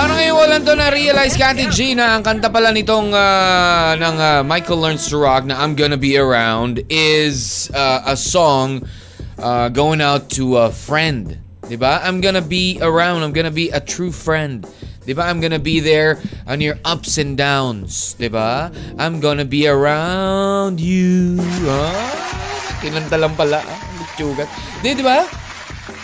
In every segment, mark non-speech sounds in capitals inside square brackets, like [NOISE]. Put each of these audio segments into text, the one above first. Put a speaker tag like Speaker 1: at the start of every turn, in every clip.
Speaker 1: Paano ngayon walang to na-realize, Kati G, na ang kanta pala nitong ah, ng ah, Michael Learns to Rock na I'm Gonna Be Around is ah, a song ah, going out to a friend. 'Di ba? I'm gonna be around. I'm gonna be a true friend. 'Di ba? I'm gonna be there on your ups and downs. 'Di ba? I'm gonna be around you. Ah, kinanta lang pala. Ah, Bitsugat. Di, di ba?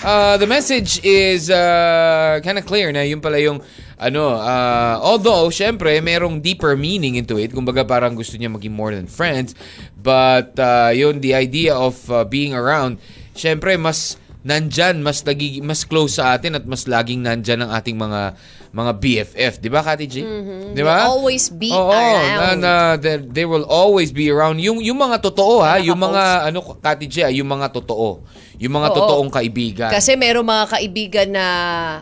Speaker 1: Uh, the message is uh, kind of clear na yun pala yung ano, uh, although, syempre, merong deeper meaning into it. Kumbaga, parang gusto niya maging more than friends. But, uh, yun, the idea of uh, being around, syempre, mas nandyan, mas, nagig- mas close sa atin at mas laging nandyan ang ating mga mga BFF. Di ba, Kati G? Di ba?
Speaker 2: Always be
Speaker 1: Oo,
Speaker 2: around.
Speaker 1: Na, na, they, they will always be around. Yung, yung mga totoo, ha? Yung mga, ano, Kati G? Yung mga totoo. Yung mga
Speaker 2: Oo.
Speaker 1: totoong kaibigan.
Speaker 2: Kasi meron mga kaibigan na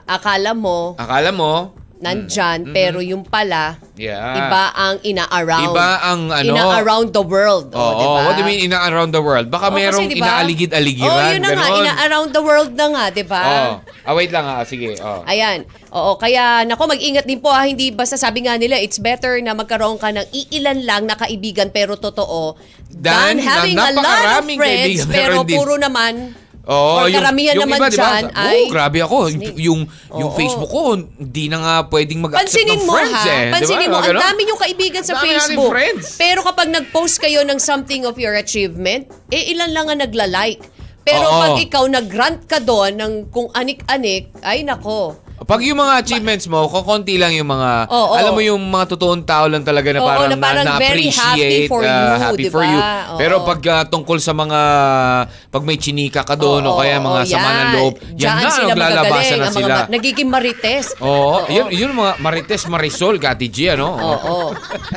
Speaker 2: akala mo
Speaker 1: Akala mo,
Speaker 2: nandyan, pero yung pala,
Speaker 1: yeah.
Speaker 2: iba ang ina-around.
Speaker 1: Iba ang ano.
Speaker 2: Ina-around the world.
Speaker 1: Oo,
Speaker 2: Oh, diba?
Speaker 1: what do you mean ina around the world? Baka
Speaker 2: Oo,
Speaker 1: merong
Speaker 2: diba-
Speaker 1: inaaligid-aligiran.
Speaker 2: Oo, yun na nga.
Speaker 1: ganon.
Speaker 2: Ina-around the world na nga, di ba?
Speaker 1: Oo. Ah, wait lang ha. Sige. Oh.
Speaker 2: Ayan. Oo, kaya nako mag-ingat din po ha, hindi basta sabi nga nila it's better na magkaroon ka ng iilan lang na kaibigan pero totoo
Speaker 1: Dan,
Speaker 2: than having a lot of friends
Speaker 1: kaibigan, pero
Speaker 2: pero puro naman
Speaker 1: Oo,
Speaker 2: or karamihan naman
Speaker 1: iba, diba?
Speaker 2: dyan
Speaker 1: Oo,
Speaker 2: ay
Speaker 1: grabe ako. Yung, yung
Speaker 2: Oo.
Speaker 1: Facebook ko, hindi na nga pwedeng mag-accept
Speaker 2: Pansinin
Speaker 1: ng
Speaker 2: mo
Speaker 1: friends
Speaker 2: ha,
Speaker 1: eh.
Speaker 2: pansinin
Speaker 1: Diba?
Speaker 2: mo, ang dami yung kaibigan sa
Speaker 1: Dami nating
Speaker 2: Facebook.
Speaker 1: friends.
Speaker 2: Pero kapag nag-post kayo ng something of your achievement, eh ilan lang ang nagla-like. Pero
Speaker 1: Oo.
Speaker 2: pag ikaw nag-grant ka doon ng kung anik-anik, ay nako.
Speaker 1: Pag yung mga achievements mo, kukunti lang yung mga,
Speaker 2: Oo.
Speaker 1: alam mo yung mga totoong tao lang talaga na parang,
Speaker 2: na parang
Speaker 1: na, appreciate
Speaker 2: happy for
Speaker 1: uh,
Speaker 2: you,
Speaker 1: happy
Speaker 2: diba?
Speaker 1: for you.
Speaker 2: Oo.
Speaker 1: Pero pag uh, tungkol sa mga, pag may chinika ka doon o
Speaker 2: Oo,
Speaker 1: kaya mga
Speaker 2: oo,
Speaker 1: sama ng loob, yan na,
Speaker 2: sila
Speaker 1: naglalabasan na
Speaker 2: mga
Speaker 1: sila.
Speaker 2: ma- nagiging marites.
Speaker 1: Oo, yun, yun mga Marites Marisol, Kati G, ano?
Speaker 2: Oo.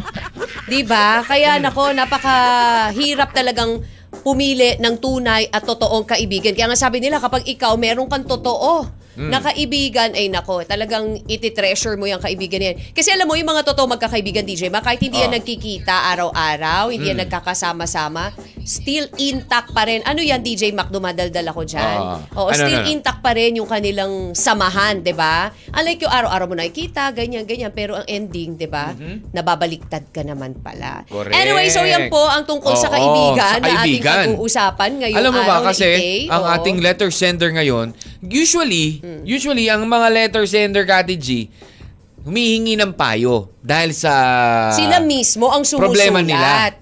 Speaker 2: [LAUGHS] 'Di ba? Kaya nako, napakahirap talagang pumili ng tunay at totoong kaibigan. Kaya nga sabi nila kapag ikaw meron kang totoo
Speaker 1: Hmm.
Speaker 2: na kaibigan ay nako, talagang iti-treasure mo yung kaibigan yan. Kasi alam mo yung mga totoo magkakaibigan DJ, ba kahit hindi yan
Speaker 1: Ah.
Speaker 2: nagkikita araw-araw, hindi
Speaker 1: Hmm.
Speaker 2: yan nagkakasama-sama, still intact pa rin. Ano yan DJ Mac dumadaldal ako diyan?
Speaker 1: Ah.
Speaker 2: Oo,
Speaker 1: Ano,
Speaker 2: still
Speaker 1: ano, ano?
Speaker 2: intact pa rin yung kanilang samahan, 'di ba? Unlike yung araw-araw mo nakikita, ganyan ganyan, pero ang ending, 'di ba? Nababaliktad ka naman pala.
Speaker 1: Mm-hmm. Correct.
Speaker 2: Anyway, so yan po ang tungkol sa
Speaker 1: Oo,
Speaker 2: kaibigan
Speaker 1: sa
Speaker 2: na ating
Speaker 1: kaibigan.
Speaker 2: pag-uusapan ngayong
Speaker 1: Alam mo ba
Speaker 2: araw
Speaker 1: kasi ang
Speaker 2: Oo.
Speaker 1: ating letter sender ngayon, usually,
Speaker 2: Hmm.
Speaker 1: usually ang mga letter sender Kati G, humihingi ng payo dahil sa
Speaker 2: sila mismo ang sumusulat.
Speaker 1: problema nila.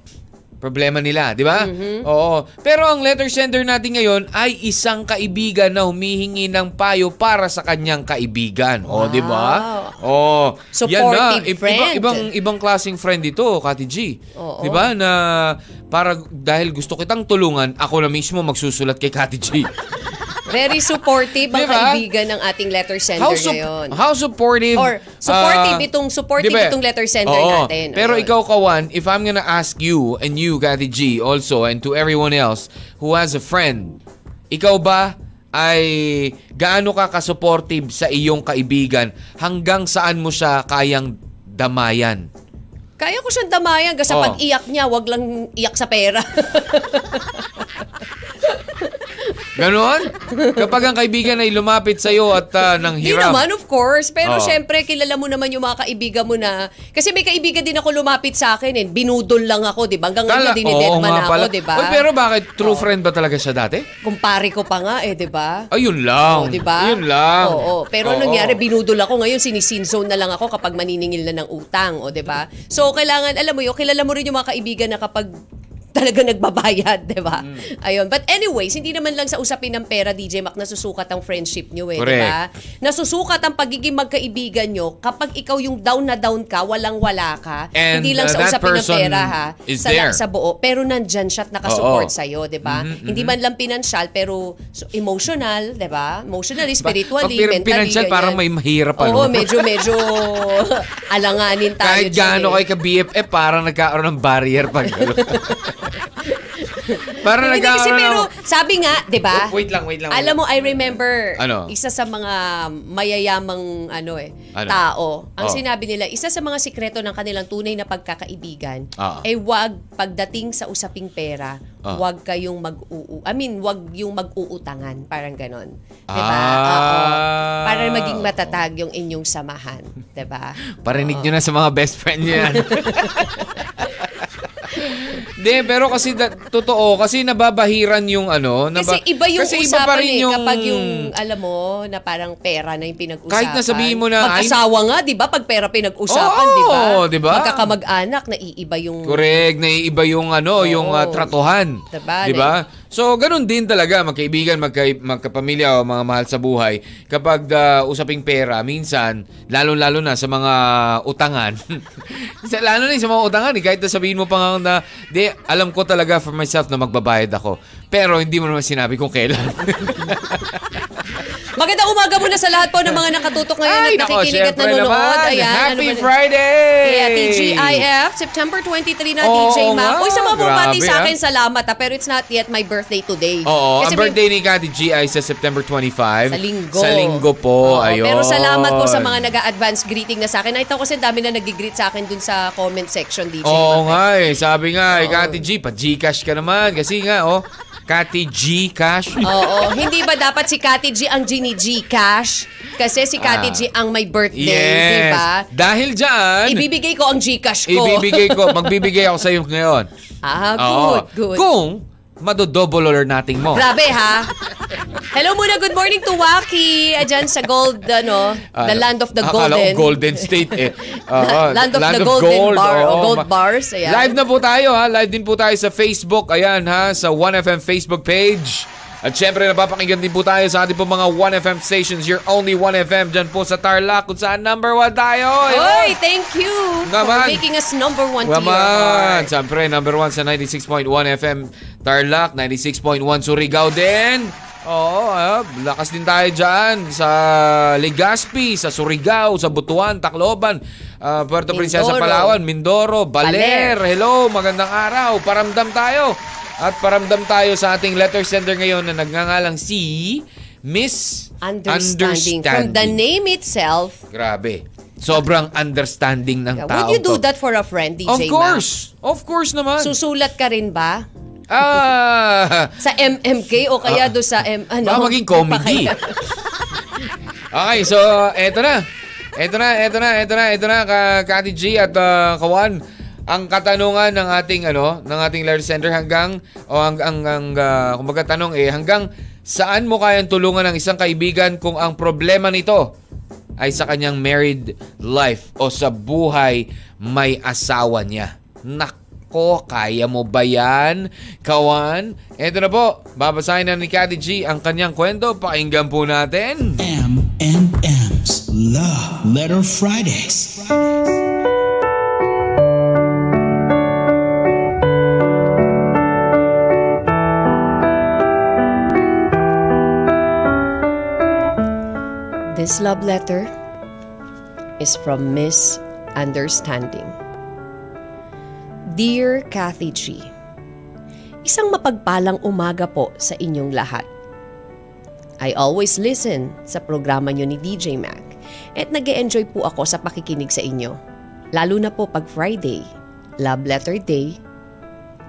Speaker 1: Problema nila, di ba?
Speaker 2: Mm-hmm.
Speaker 1: Oo. Pero ang letter sender natin ngayon ay isang kaibigan na humihingi ng payo para sa kanyang kaibigan. O, di ba? Oo.
Speaker 2: Supportive
Speaker 1: I- iba-
Speaker 2: friend.
Speaker 1: ibang ibang klaseng friend ito, Kati G.
Speaker 2: Oo.
Speaker 1: Di ba? Na para dahil gusto kitang tulungan, ako na mismo magsusulat kay Kati G. [LAUGHS]
Speaker 2: Very supportive ang
Speaker 1: Di ba?
Speaker 2: kaibigan ng ating letter sender
Speaker 1: How, sup-
Speaker 2: ngayon.
Speaker 1: how supportive
Speaker 2: Or supportive
Speaker 1: ah,
Speaker 2: itong supportive
Speaker 1: di ba?
Speaker 2: itong letter sender
Speaker 1: Oo.
Speaker 2: natin.
Speaker 1: Pero
Speaker 2: Ayun.
Speaker 1: ikaw kawan, if I'm gonna ask you and you Kati G also and to everyone else who has a friend, ikaw ba ay gaano ka ka-supportive sa iyong kaibigan hanggang saan mo siya kayang damayan?
Speaker 2: Kaya ko siyang damayan kasi
Speaker 1: Oh.
Speaker 2: pag iyak niya, wag lang iyak sa pera.
Speaker 1: Ganon? Kapag ang kaibigan ay lumapit sa iyo at ah, nang
Speaker 2: Hindi
Speaker 1: hiram.
Speaker 2: naman, of course. Pero
Speaker 1: Oo.
Speaker 2: syempre, kilala mo naman yung mga kaibigan mo na... Kasi may kaibigan din ako lumapit sa akin eh. Binudol lang ako, di ba? Hanggang
Speaker 1: Kala-
Speaker 2: ngayon, na
Speaker 1: pala.
Speaker 2: ako, di ba?
Speaker 1: Pero bakit? True friend ba talaga siya dati?
Speaker 2: Kumpare ko pa nga eh, di ba?
Speaker 1: Ayun lang.
Speaker 2: Oo, di ba?
Speaker 1: Yun lang.
Speaker 2: Oo, pero
Speaker 1: Oo.
Speaker 2: anong nangyari, binudol ako ngayon, sinisinzone na lang ako kapag maniningil na ng utang, o di ba? So, kailangan, alam mo yun, kilala mo rin yung mga kaibigan na kapag talaga nagbabayad, di ba?
Speaker 1: Mm.
Speaker 2: Ayun. But anyways, hindi naman lang sa usapin ng pera, DJ Mac, nasusukat ang friendship nyo eh, di ba? Nasusukat ang pagiging magkaibigan nyo kapag ikaw yung down na down ka, walang-wala ka.
Speaker 1: And,
Speaker 2: hindi lang
Speaker 1: uh,
Speaker 2: sa usapin ng pera ha, sa,
Speaker 1: there.
Speaker 2: sa buo. Pero nandyan siya at nakasupport
Speaker 1: Oo.
Speaker 2: sa'yo, di ba?
Speaker 1: Mhm,
Speaker 2: Hindi man lang pinansyal, pero so, emotional, di ba? Emotionally, spiritually,
Speaker 1: pag
Speaker 2: mentally.
Speaker 1: pinansyal, parang may mahirap, ano?
Speaker 2: Oo, medyo, medyo [LAUGHS] alanganin tayo
Speaker 1: Kahit gaano
Speaker 2: eh.
Speaker 1: kay ka-BFF, parang nagkaroon ng barrier pag. [LAUGHS] parang
Speaker 2: Hindi kasi pero sabi nga, 'di ba?
Speaker 1: Wait lang, wait lang, wait
Speaker 2: Alam
Speaker 1: lang.
Speaker 2: mo, I remember
Speaker 1: Ano?
Speaker 2: isa sa mga mayayamang ano eh,
Speaker 1: Ano?
Speaker 2: tao. Ang
Speaker 1: Oh.
Speaker 2: sinabi nila, isa sa mga sikreto ng kanilang tunay na pagkakaibigan
Speaker 1: Ah.
Speaker 2: ay wag pagdating sa usaping pera,
Speaker 1: Ah.
Speaker 2: wag kayong mag-uu. I mean, wag yung mag-uutangan, parang ganon. 'Di ba?
Speaker 1: Ah.
Speaker 2: Oo. Para maging matatag yung inyong samahan, 'di ba? [LAUGHS]
Speaker 1: Parinig nyo na sa mga best friend nyo yan. [LAUGHS] Di, pero kasi da- totoo, kasi nababahiran yung ano.
Speaker 2: Kasi
Speaker 1: naba-
Speaker 2: iba yung
Speaker 1: kasi iba
Speaker 2: usapan
Speaker 1: pa rin
Speaker 2: eh, kapag yung, alam mo, na parang pera na yung pinag-usapan.
Speaker 1: Kahit na sabihin mo na,
Speaker 2: Mag-asawa nga, di ba? Pag pera pinag-usapan,
Speaker 1: Oo,
Speaker 2: di ba?
Speaker 1: di ba?
Speaker 2: Magkakamag-anak, naiiba yung...
Speaker 1: Correct, naiiba yung ano,
Speaker 2: Oo.
Speaker 1: yung ah, tratuhan.
Speaker 2: Diba?
Speaker 1: 'Di ba? So, ganun din talaga magkaibigan, magka, magkapamilya o mga mahal sa buhay. Kapag ah, usaping pera, minsan, lalo-lalo na sa mga utangan. [LAUGHS] lalo na sa mga utangan, eh, kahit na sabihin mo pa nga na, di, alam ko talaga for myself na magbabayad ako. Pero hindi mo naman sinabi kung kailan. [LAUGHS]
Speaker 2: Magandang umaga muna sa lahat po ng mga nakatutok ngayon
Speaker 1: Ay,
Speaker 2: at nakikinig at nanonood.
Speaker 1: naman.
Speaker 2: Ayan,
Speaker 1: Happy
Speaker 2: ano
Speaker 1: Friday!
Speaker 2: Kaya TGIF, September 23 na
Speaker 1: Oo
Speaker 2: DJ Mac. Uy, sa mga bumati sa
Speaker 1: ah.
Speaker 2: akin, salamat ha. Pero it's not yet my birthday today.
Speaker 1: Oo, ang
Speaker 2: Kasi may-
Speaker 1: birthday ni Kati G ay sa September 25.
Speaker 2: Sa linggo.
Speaker 1: Sa linggo po,
Speaker 2: Oo,
Speaker 1: ayun.
Speaker 2: Pero salamat po sa mga nag-advance greeting na sa akin. Nakita ko kasi dami na nag-greet sa akin dun sa comment section, DJ.
Speaker 1: Oo
Speaker 2: Mac.
Speaker 1: nga eh. Sabi nga, eh, Kati G, pa Gcash ka naman. Kasi nga, oh, Kati G Cash.
Speaker 2: Oo. Hindi ba dapat si Kati G ang Gini G cash? Kasi si Kati
Speaker 1: Ah.
Speaker 2: G ang may birthday,
Speaker 1: Yes.
Speaker 2: di ba?
Speaker 1: Dahil dyan,
Speaker 2: Ibibigay ko ang Gcash ko.
Speaker 1: ibibigay ko, magbibigay ako sa iyo ngayon.
Speaker 2: ah,
Speaker 1: Oo.
Speaker 2: good, good.
Speaker 1: Kung madodouble or nating mo.
Speaker 2: Grabe ha. Hello muna, good morning to Waki. Ayan sa gold, ano, the
Speaker 1: Ah,
Speaker 2: land of the
Speaker 1: akala
Speaker 2: golden.
Speaker 1: ko golden state eh. [LAUGHS] Oo,
Speaker 2: Land of the golden bar, o
Speaker 1: oo.
Speaker 2: gold bars, ayan.
Speaker 1: Live na po tayo ha. Live din po tayo sa Facebook. Ayan ha, sa 1FM Facebook page. At syempre, napapakinggan din po tayo sa ating po mga 1FM stations. Your only 1FM dyan po sa Tarlac kung saan number 1 tayo.
Speaker 2: Oy, thank you
Speaker 1: Naman.
Speaker 2: for making us number one to your
Speaker 1: Naman.
Speaker 2: heart.
Speaker 1: Siyempre, number 1 sa 96.1 FM Tarlac, 96.1 Surigao din. Oo, ah, lakas din tayo dyan sa Legazpi, sa Surigao, sa Butuan, Tacloban, ah, Puerto Princesa,
Speaker 2: Mindoro.
Speaker 1: Palawan, Mindoro, Baler.
Speaker 2: Baler.
Speaker 1: Hello, magandang araw. Paramdam tayo. At paramdam tayo sa ating letter sender ngayon na nagngangalang si Miss
Speaker 2: Understanding. From the name itself,
Speaker 1: Grabe. Sobrang understanding ng tao
Speaker 2: would you do
Speaker 1: to.
Speaker 2: that for a friend, DJ
Speaker 1: Of course. Of course naman.
Speaker 2: Susulat ka rin ba?
Speaker 1: Ah,
Speaker 2: Sa MMK o kaya do sa M... Ano?
Speaker 1: baka maging comedy. [LAUGHS] Okay, so eto na. Eto na, eto na, eto na, eto na, ka, Kati G at ah, Kawan. Ang katanungan ng ating ano, ng ating letter sender hanggang o ang ang, ang ah, kumbaga tanong eh hanggang saan mo kayang tulungan ng isang kaibigan kung ang problema nito ay sa kanyang married life o sa buhay may asawa niya. Nako, kaya mo ba yan? Kawan? Eto na po, babasahin na ni Kati G ang kanyang kwento. Pakinggan po natin.
Speaker 3: M and M's Love Letter Fridays.
Speaker 2: This love letter is from Miss Understanding. Dear Kathy G, Isang mapagpalang umaga po sa inyong lahat. I always listen sa programa nyo ni DJ Mac at nag enjoy po ako sa pakikinig sa inyo. Lalo na po pag Friday, Love Letter Day,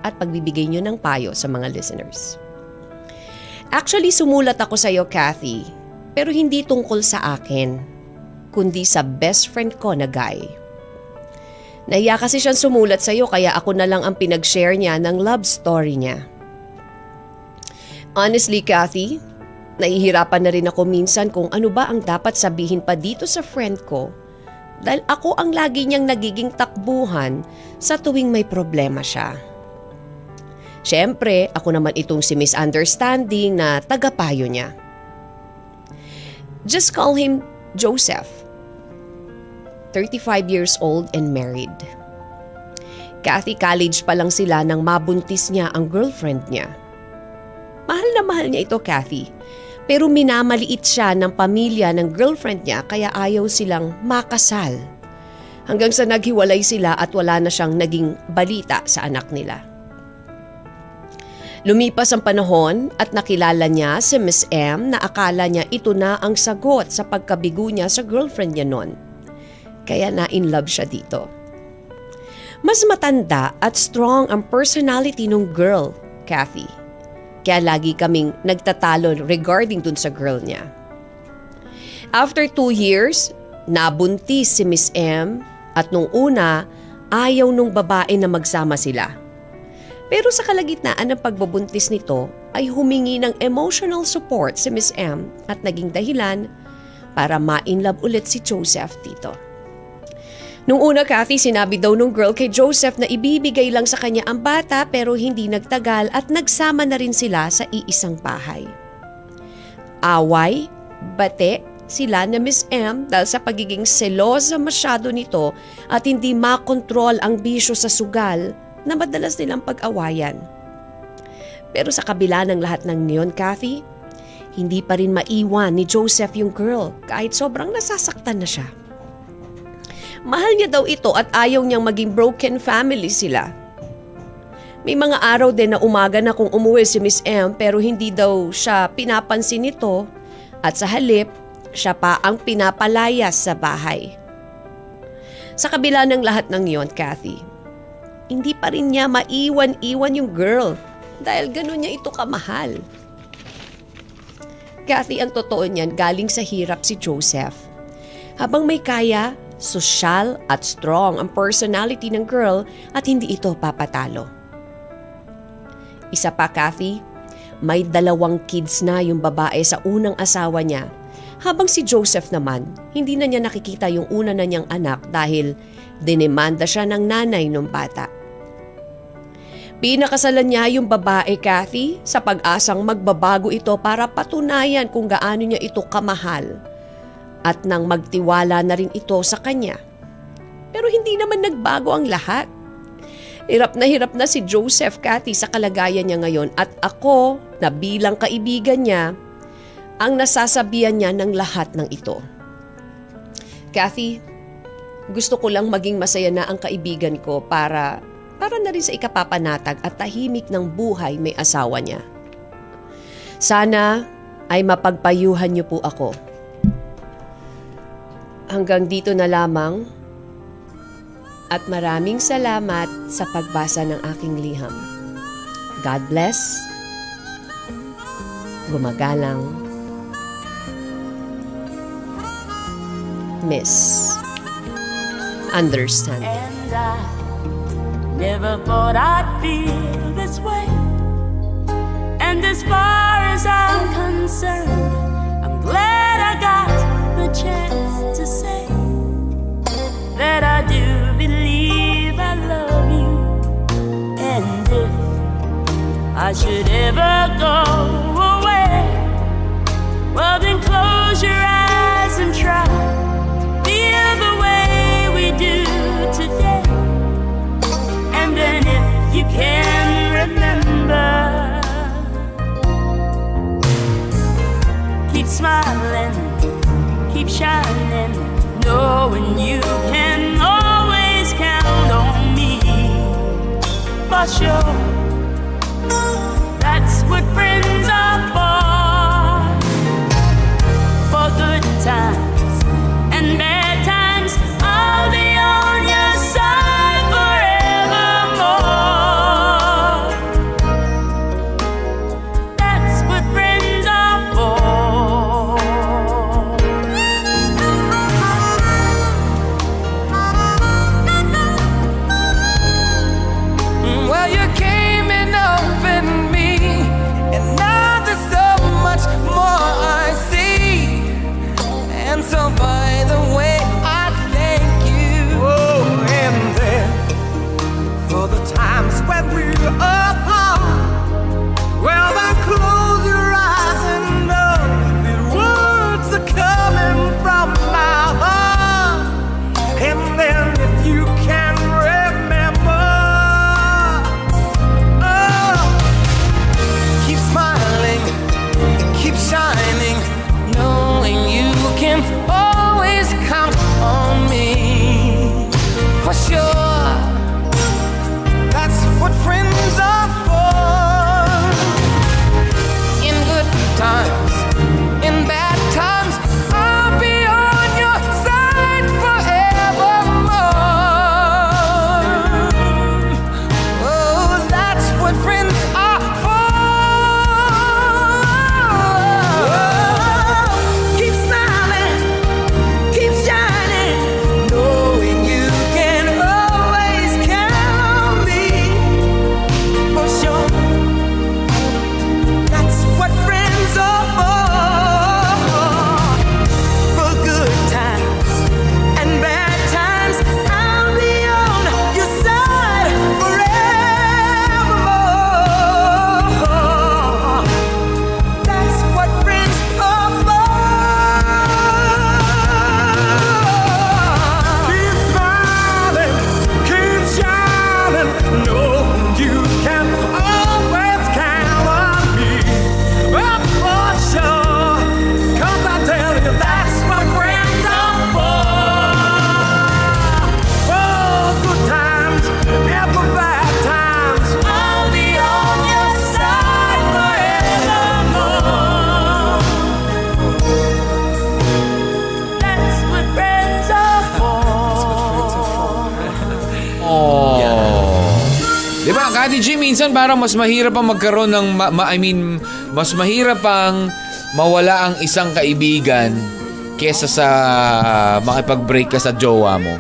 Speaker 2: at pagbibigay nyo ng payo sa mga listeners. Actually, sumulat ako sa iyo, Kathy, pero hindi tungkol sa akin, kundi sa best friend ko na guy. Nahiya kasi siyang sumulat sa iyo kaya ako na lang ang pinag-share niya ng love story niya. Honestly, Kathy, nahihirapan na rin ako minsan kung ano ba ang dapat sabihin pa dito sa friend ko dahil ako ang lagi niyang nagiging takbuhan sa tuwing may problema siya. Siyempre, ako naman itong si Misunderstanding na tagapayo niya. Just call him Joseph. 35 years old and married. Kathy college pa lang sila nang mabuntis niya ang girlfriend niya. Mahal na mahal niya ito, Kathy. Pero minamaliit siya ng pamilya ng girlfriend niya kaya ayaw silang makasal. Hanggang sa naghiwalay sila at wala na siyang naging balita sa anak nila. Lumipas ang panahon at nakilala niya si Miss M na akala niya ito na ang sagot sa pagkabigo niya sa girlfriend niya noon. Kaya na-in love siya dito. Mas matanda at strong ang personality ng girl, Kathy. Kaya lagi kaming nagtatalo regarding dun sa girl niya. After two years, nabuntis si Miss M at nung una, ayaw nung babae na magsama sila. Pero sa kalagitnaan ng pagbubuntis nito ay humingi ng emotional support si Miss M at naging dahilan para ma-inlove ulit si Joseph dito. Nung una, Kathy, sinabi daw nung girl kay Joseph na ibibigay lang sa kanya ang bata pero hindi nagtagal at nagsama na rin sila sa iisang bahay. Away, bate, sila na Miss M dahil sa pagiging selosa masyado nito at hindi makontrol ang bisyo sa sugal na madalas nilang pag-awayan. Pero sa kabila ng lahat ng ngayon, Kathy, hindi pa rin maiwan ni Joseph yung girl kahit sobrang nasasaktan na siya. Mahal niya daw ito at ayaw niyang maging broken family sila. May mga araw din na umaga na kung umuwi si Miss M pero hindi daw siya pinapansin nito at sa halip, siya pa ang pinapalayas sa bahay. Sa kabila ng lahat ng yon, Kathy, hindi pa rin niya maiwan-iwan yung girl dahil gano'n niya ito kamahal. Kathy, ang totoo niyan, galing sa hirap si Joseph. Habang may kaya, sosyal at strong ang personality ng girl at hindi ito papatalo. Isa pa, Kathy, may dalawang kids na yung babae sa unang asawa niya. Habang si Joseph naman, hindi na niya nakikita yung una na niyang anak dahil dinemanda siya ng nanay ng bata. Pinakasalan niya yung babae, Kathy, sa pag-asang magbabago ito para patunayan kung gaano niya ito kamahal at nang magtiwala na rin ito sa kanya. Pero hindi naman nagbago ang lahat. Hirap na hirap na si Joseph Cathy sa kalagayan niya ngayon at ako na bilang kaibigan niya ang nasasabihan niya ng lahat ng ito. Kathy, gusto ko lang maging masaya na ang kaibigan ko para para na rin sa ikapapanatag at tahimik ng buhay may asawa niya. Sana ay mapagpayuhan niyo po ako. Hanggang dito na lamang at maraming salamat sa pagbasa ng aking liham. God bless. Gumagalang. Miss. Understanding.
Speaker 4: Never thought I'd feel this way. And as far as I'm concerned, I'm glad I got the chance to say that I do believe I love you. And if I should ever go away, well, then close your eyes and try to feel the way we do today. Then if you can remember, keep smiling, keep shining, knowing you can always count on me. For sure, that's what friends are
Speaker 1: minsan parang mas mahirap pang magkaroon ng, ma- ma- I mean, mas mahirap pang mawala ang isang kaibigan kesa sa makipag-break ka sa jowa mo.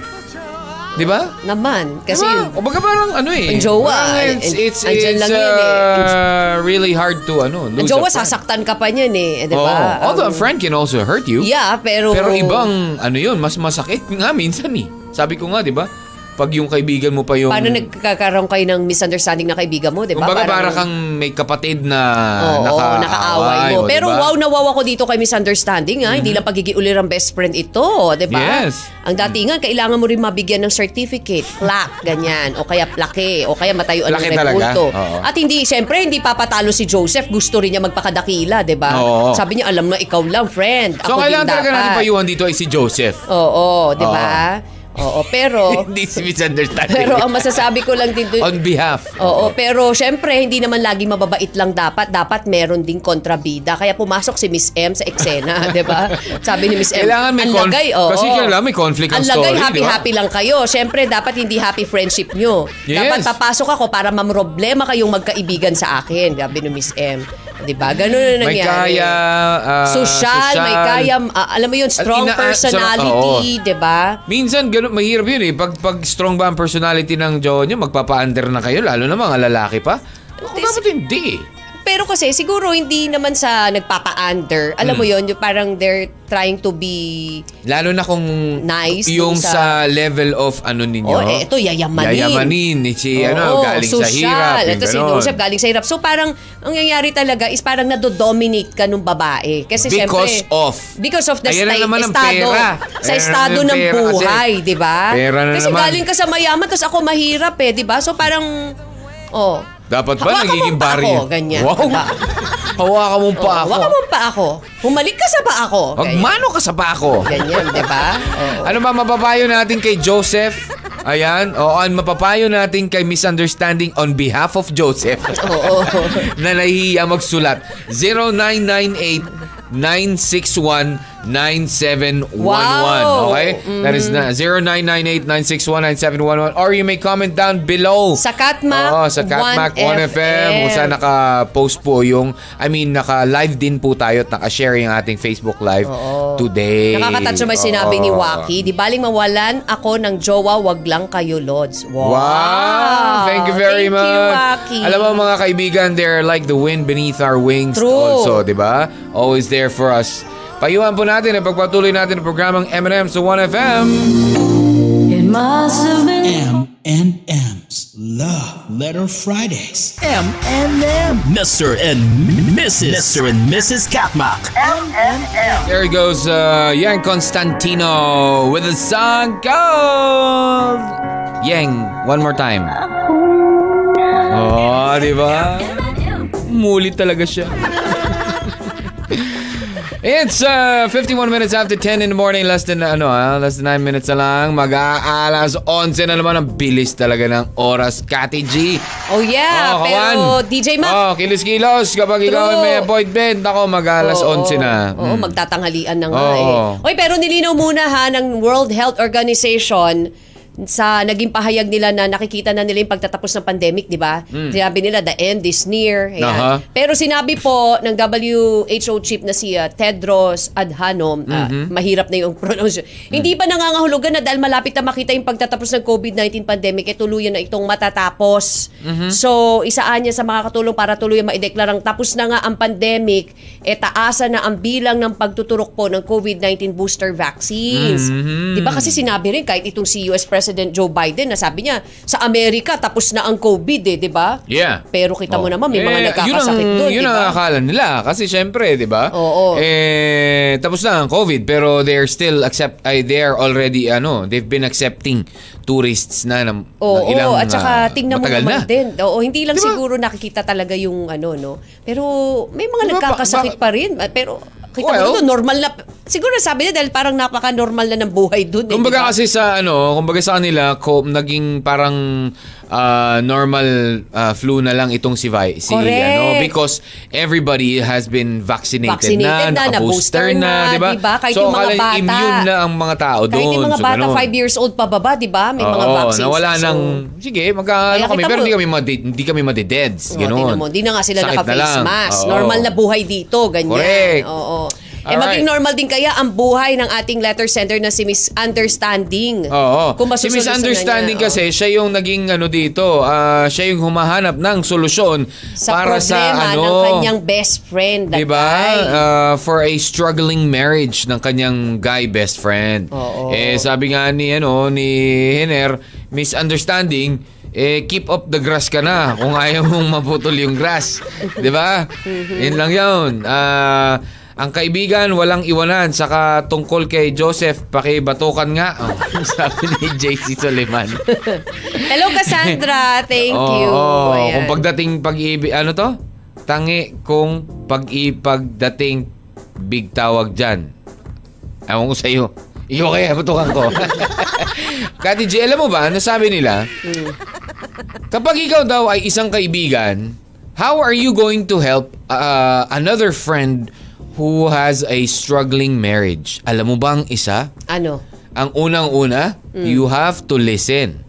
Speaker 1: Di ba?
Speaker 2: Naman. Kasi
Speaker 1: diba? O baga parang ano eh.
Speaker 2: Ang jowa,
Speaker 1: Parang It's,
Speaker 2: eh,
Speaker 1: it's,
Speaker 2: andyan
Speaker 1: it's
Speaker 2: lang yun eh.
Speaker 1: uh, really hard to ano,
Speaker 2: ang
Speaker 1: lose
Speaker 2: jowa,
Speaker 1: a friend.
Speaker 2: sasaktan ka pa niyan eh. Di ba?
Speaker 1: Although a
Speaker 2: Ang-
Speaker 1: friend can also hurt you.
Speaker 2: Yeah, pero...
Speaker 1: Pero ibang ano yun, mas masakit nga minsan eh. Sabi ko nga, di ba? Pag yung kaibigan mo pa yung...
Speaker 2: Paano nagkakaroon kayo ng misunderstanding na kaibigan mo, di ba?
Speaker 1: Kumbaga para kang may kapatid na
Speaker 2: Oo,
Speaker 1: naka
Speaker 2: nakaaway mo.
Speaker 1: o,
Speaker 2: Pero
Speaker 1: diba?
Speaker 2: wow na wow ako dito kay misunderstanding ha. Hindi lang pagiging ulirang best friend ito, di ba?
Speaker 1: Yes.
Speaker 2: Ang datingan, kailangan mo rin mabigyan ng certificate, plaque, ganyan. O kaya plaque, o kaya matayuan ng.
Speaker 1: Oo.
Speaker 2: At hindi, siyempre, hindi papatalo si Joseph. Gusto rin niya magpakadakila, di ba?
Speaker 1: Oo.
Speaker 2: Sabi niya, alam na ikaw lang, friend.
Speaker 1: So
Speaker 2: Ako
Speaker 1: kailangan
Speaker 2: din
Speaker 1: talaga natin payuhan dito ay si Joseph.
Speaker 2: Oo, di ba? Oo, pero... [LAUGHS]
Speaker 1: Hindi si misunderstanding.
Speaker 2: pero ang masasabi ko lang din
Speaker 1: On behalf.
Speaker 2: Oo, pero syempre hindi naman laging mababait lang dapat. Dapat meron ding kontrabida. Kaya pumasok si Miss M sa eksena, [LAUGHS] 'di ba? Sabi ni Miss M,
Speaker 1: Kailangan may
Speaker 2: ang lagay, oo.
Speaker 1: kasi kailangan may conflict ang
Speaker 2: Ang lagay,
Speaker 1: story,
Speaker 2: happy-happy lang kayo. Syempre, dapat hindi happy friendship nyo.
Speaker 1: Yes.
Speaker 2: Dapat papasok ako para mamroblema kayong magkaibigan sa akin, sabi ni Miss M. 'Di ba? Ganun na
Speaker 1: May
Speaker 2: nangyari.
Speaker 1: kaya... ah,
Speaker 2: social, may kaya, ah, alam mo yun, strong
Speaker 1: ina-
Speaker 2: personality, 'di ba?
Speaker 1: Minsan, ganun, mahirap yun eh. Pag, pag strong ba ang personality ng jowa nyo, magpapa-under na kayo, lalo na mga lalaki pa. Ako dapat hindi eh.
Speaker 2: Pero kasi siguro hindi naman sa nagpapa-under. Alam mo
Speaker 1: Hmm.
Speaker 2: yon yung parang they're trying to be
Speaker 1: Lalo na kung
Speaker 2: Nice
Speaker 1: yung
Speaker 2: dun sa-
Speaker 1: sa, level of ano ninyo.
Speaker 2: Oh, eh, ito, yayamanin.
Speaker 1: Yayamanin. ni Si,
Speaker 2: Oo,
Speaker 1: ano, galing sa
Speaker 2: social.
Speaker 1: hirap. yung
Speaker 2: Ito si
Speaker 1: ganon.
Speaker 2: Joseph galing sa hirap. So parang ang nangyayari talaga is parang nadodominate ka nung babae. Kasi
Speaker 1: Because
Speaker 2: syempre,
Speaker 1: of.
Speaker 2: Because of the
Speaker 1: Ayan na
Speaker 2: sta-
Speaker 1: naman ang
Speaker 2: estado.
Speaker 1: pera.
Speaker 2: Sa
Speaker 1: Ayan
Speaker 2: estado
Speaker 1: naman ang
Speaker 2: ng
Speaker 1: pera kasi.
Speaker 2: buhay, di ba?
Speaker 1: Pera na
Speaker 2: Kasi
Speaker 1: naman.
Speaker 2: galing ka sa mayaman, tapos ako mahirap eh, di ba? So parang, oh,
Speaker 1: Dapat ba
Speaker 2: Hawakan
Speaker 1: nagiging
Speaker 2: pa
Speaker 1: barrier?
Speaker 2: ako, ganyan.
Speaker 1: Wow.
Speaker 2: Diba?
Speaker 1: Hawakan mo pa
Speaker 2: oh,
Speaker 1: ako.
Speaker 2: Waka mo pa ako. Humalik ka sa pa ako.
Speaker 1: Magmano ka sa pako.
Speaker 2: Ganyan, di ba? Oo.
Speaker 1: Ano ba mapapayo natin kay Joseph? Ayan. O ang mapapayo natin kay Misunderstanding on behalf of Joseph.
Speaker 2: Oo. [LAUGHS]
Speaker 1: na nahihiya magsulat. 0998 961-9711.
Speaker 2: Wow.
Speaker 1: Okay? That is na 0998-961-9711 or you may comment down below.
Speaker 2: Sa Katmak
Speaker 1: Oo, sa Katmak
Speaker 2: 1FM.
Speaker 1: 1FM kung saan naka-post po yung I mean, naka-live din po tayo at naka-share yung ating Facebook Live today.
Speaker 2: Nakakatouch naman sinabi ni
Speaker 1: Oo.
Speaker 2: Waki, di baling mawalan ako ng jowa, wag lang kayo, Lods. Wow!
Speaker 1: Wow! Thank you very
Speaker 2: Thank
Speaker 1: much.
Speaker 2: you, Waki.
Speaker 1: Alam mo mga kaibigan, they're like the wind beneath our wings
Speaker 2: True.
Speaker 1: also, di ba? Always there for us. Payuhan po natin ang pagpatuloy natin ang programang M&M sa 1FM.
Speaker 4: It must have been
Speaker 3: M and M's Love Letter Fridays. M and M. Mr. and Mrs. Mr. and Mrs. Katmak.
Speaker 5: M&M.
Speaker 1: There he goes, uh, Yang Constantino with a song called Yang. One more time. Oh, di ba? Muli talaga siya. It's uh, 51 minutes after 10 in the morning. Less than, ano, ah, less than 9 minutes na lang. Mag-aalas 11 na naman. Ang bilis talaga ng oras, Kati G.
Speaker 2: Oh yeah,
Speaker 1: Oh,
Speaker 2: pero
Speaker 1: kawan.
Speaker 2: DJ Mac,
Speaker 1: Oh, kilos-kilos. Kapag ikaw
Speaker 2: True.
Speaker 1: may appointment, ako mag-alas
Speaker 2: Oo,
Speaker 1: 11 na.
Speaker 2: Oo,
Speaker 1: Mm.
Speaker 2: magtatanghalian na nga
Speaker 1: Oo.
Speaker 2: eh. Oy, pero nilinaw muna ha ng World Health Organization sa naging pahayag nila na nakikita na nila yung pagtatapos ng pandemic, di ba? Sinabi nila, the end is near. Ayan.
Speaker 1: Mm. Aha.
Speaker 2: Pero sinabi po ng WHO chief na si uh, Tedros Adhanom, uh,
Speaker 1: Mm-hmm.
Speaker 2: mahirap na yung [LAUGHS] pronunciation, hindi pa nangangahulugan na dahil malapit na makita yung pagtatapos ng COVID-19 pandemic, eh tuluyan na itong matatapos.
Speaker 1: Mm-hmm.
Speaker 2: So, isaan niya sa mga katulong para tuluyan maideklarang tapos na nga ang pandemic, eh taasa na ang bilang ng pagtuturok po ng COVID-19 booster vaccines.
Speaker 1: Mm-hmm.
Speaker 2: Di ba kasi sinabi rin kahit itong si US President Joe Biden na sabi niya, sa Amerika tapos na ang COVID eh, di ba?
Speaker 1: Yeah.
Speaker 2: Pero kita mo
Speaker 1: Oh.
Speaker 2: naman, may mga
Speaker 1: Eh,
Speaker 2: nagkakasakit
Speaker 1: yun ang,
Speaker 2: doon,
Speaker 1: Yun
Speaker 2: di
Speaker 1: ang
Speaker 2: ba?
Speaker 1: akala nila. Kasi syempre, di ba?
Speaker 2: Oo.
Speaker 1: Eh, tapos na ang COVID. Pero they're still accept, ay, they're already, ano, they've been accepting tourists na ng,
Speaker 2: Oo,
Speaker 1: ng ilang
Speaker 2: at saka
Speaker 1: ah,
Speaker 2: tingnan mo naman
Speaker 1: na.
Speaker 2: din. Oo, hindi lang
Speaker 1: Di ba?
Speaker 2: siguro nakikita talaga yung ano, no? Pero may mga
Speaker 1: Di ba,
Speaker 2: nagkakasakit
Speaker 1: ba-
Speaker 2: pa rin. Ah, Pero Kita
Speaker 1: Well-
Speaker 2: mo doon, normal na, siguro sabi niya dahil parang napaka-normal na ng buhay doon. Eh,
Speaker 1: Kumbaga
Speaker 2: di ba?
Speaker 1: kasi sa ano, kumbaga sa kanila, ko, naging parang ah, normal ah, flu na lang itong si Vi, si
Speaker 2: Correct.
Speaker 1: ano because everybody has been vaccinated,
Speaker 2: Vaccinated na,
Speaker 1: na,
Speaker 2: na-booster
Speaker 1: naka-booster
Speaker 2: na,
Speaker 1: di ba?
Speaker 2: di ba? Kahit
Speaker 1: so,
Speaker 2: yung mga bata.
Speaker 1: immune na ang mga tao doon.
Speaker 2: Kahit yung mga
Speaker 1: So,
Speaker 2: bata,
Speaker 1: ganun.
Speaker 2: 5 years old pa baba, di ba? May mga
Speaker 1: Oo,
Speaker 2: vaccines.
Speaker 1: na wala
Speaker 2: So,
Speaker 1: nang, sige, magka,
Speaker 2: Kaya
Speaker 1: ano kami, pero hindi kami, madi, hindi kami madideds.
Speaker 2: Oh,
Speaker 1: Ganun.
Speaker 2: tingnan mo, di na nga sila
Speaker 1: na
Speaker 2: naka-face
Speaker 1: lang.
Speaker 2: mask.
Speaker 1: Oo.
Speaker 2: Normal na buhay dito, ganyan.
Speaker 1: Correct.
Speaker 2: Oo. Eh maging normal din kaya ang buhay ng ating letter sender na si Miss Understanding.
Speaker 1: Oo.
Speaker 2: Kung
Speaker 1: si
Speaker 2: masusolusyonan
Speaker 1: misunderstanding
Speaker 2: niya,
Speaker 1: kasi, siya yung naging ano dito, ah, siya yung humahanap ng solusyon
Speaker 2: sa
Speaker 1: para sa ano.
Speaker 2: ng kanyang best friend,
Speaker 1: Diba?
Speaker 2: guy.
Speaker 1: Uh, for a struggling marriage ng kanyang guy best friend.
Speaker 2: Oo.
Speaker 1: Eh sabi nga ni ano ni Hiner, misunderstanding eh keep up the grass ka na kung ayaw mong maputol yung grass. 'Di ba? [LAUGHS] Yun lang 'yun. Ah, ang kaibigan walang iwanan saka tungkol kay Joseph pakibatukan nga oh, [LAUGHS] sabi ni JC Suleman. [LAUGHS]
Speaker 2: Hello Cassandra, thank you.
Speaker 1: Oo,
Speaker 2: Ayan.
Speaker 1: kung pagdating pag-ibig, ano to? Tangi kung pag-ipagdating big tawag dyan. Ewan ko sa'yo. Ikaw kaya, batukan ko. [LAUGHS] Kati G, alam mo ba, nasabi nila, kapag ikaw daw ay isang kaibigan, how are you going to help uh, another friend who has a struggling marriage? Alam mo ba ang isa?
Speaker 2: Ano?
Speaker 1: Ang unang-una, you have to listen.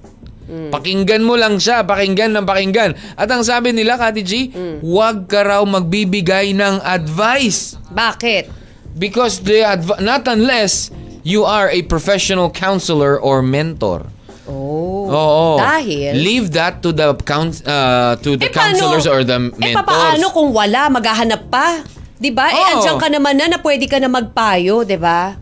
Speaker 1: Pakinggan mo lang siya, pakinggan ng pakinggan. At ang sabi nila, Kati G, huwag ka raw magbibigay ng advice.
Speaker 2: Bakit?
Speaker 1: Because the adv- not unless you are a professional counselor or mentor.
Speaker 2: Oh.
Speaker 1: Oo.
Speaker 2: Dahil?
Speaker 1: Leave that to the couns- uh, to the
Speaker 2: Eh, paano-
Speaker 1: counselors or the
Speaker 2: Eh,
Speaker 1: mentors.
Speaker 2: papaano kung wala, maghahanap pa? 'Di ba? Eh,
Speaker 1: Oo.
Speaker 2: andyan ka naman na na pwede ka na magpayo, 'di ba?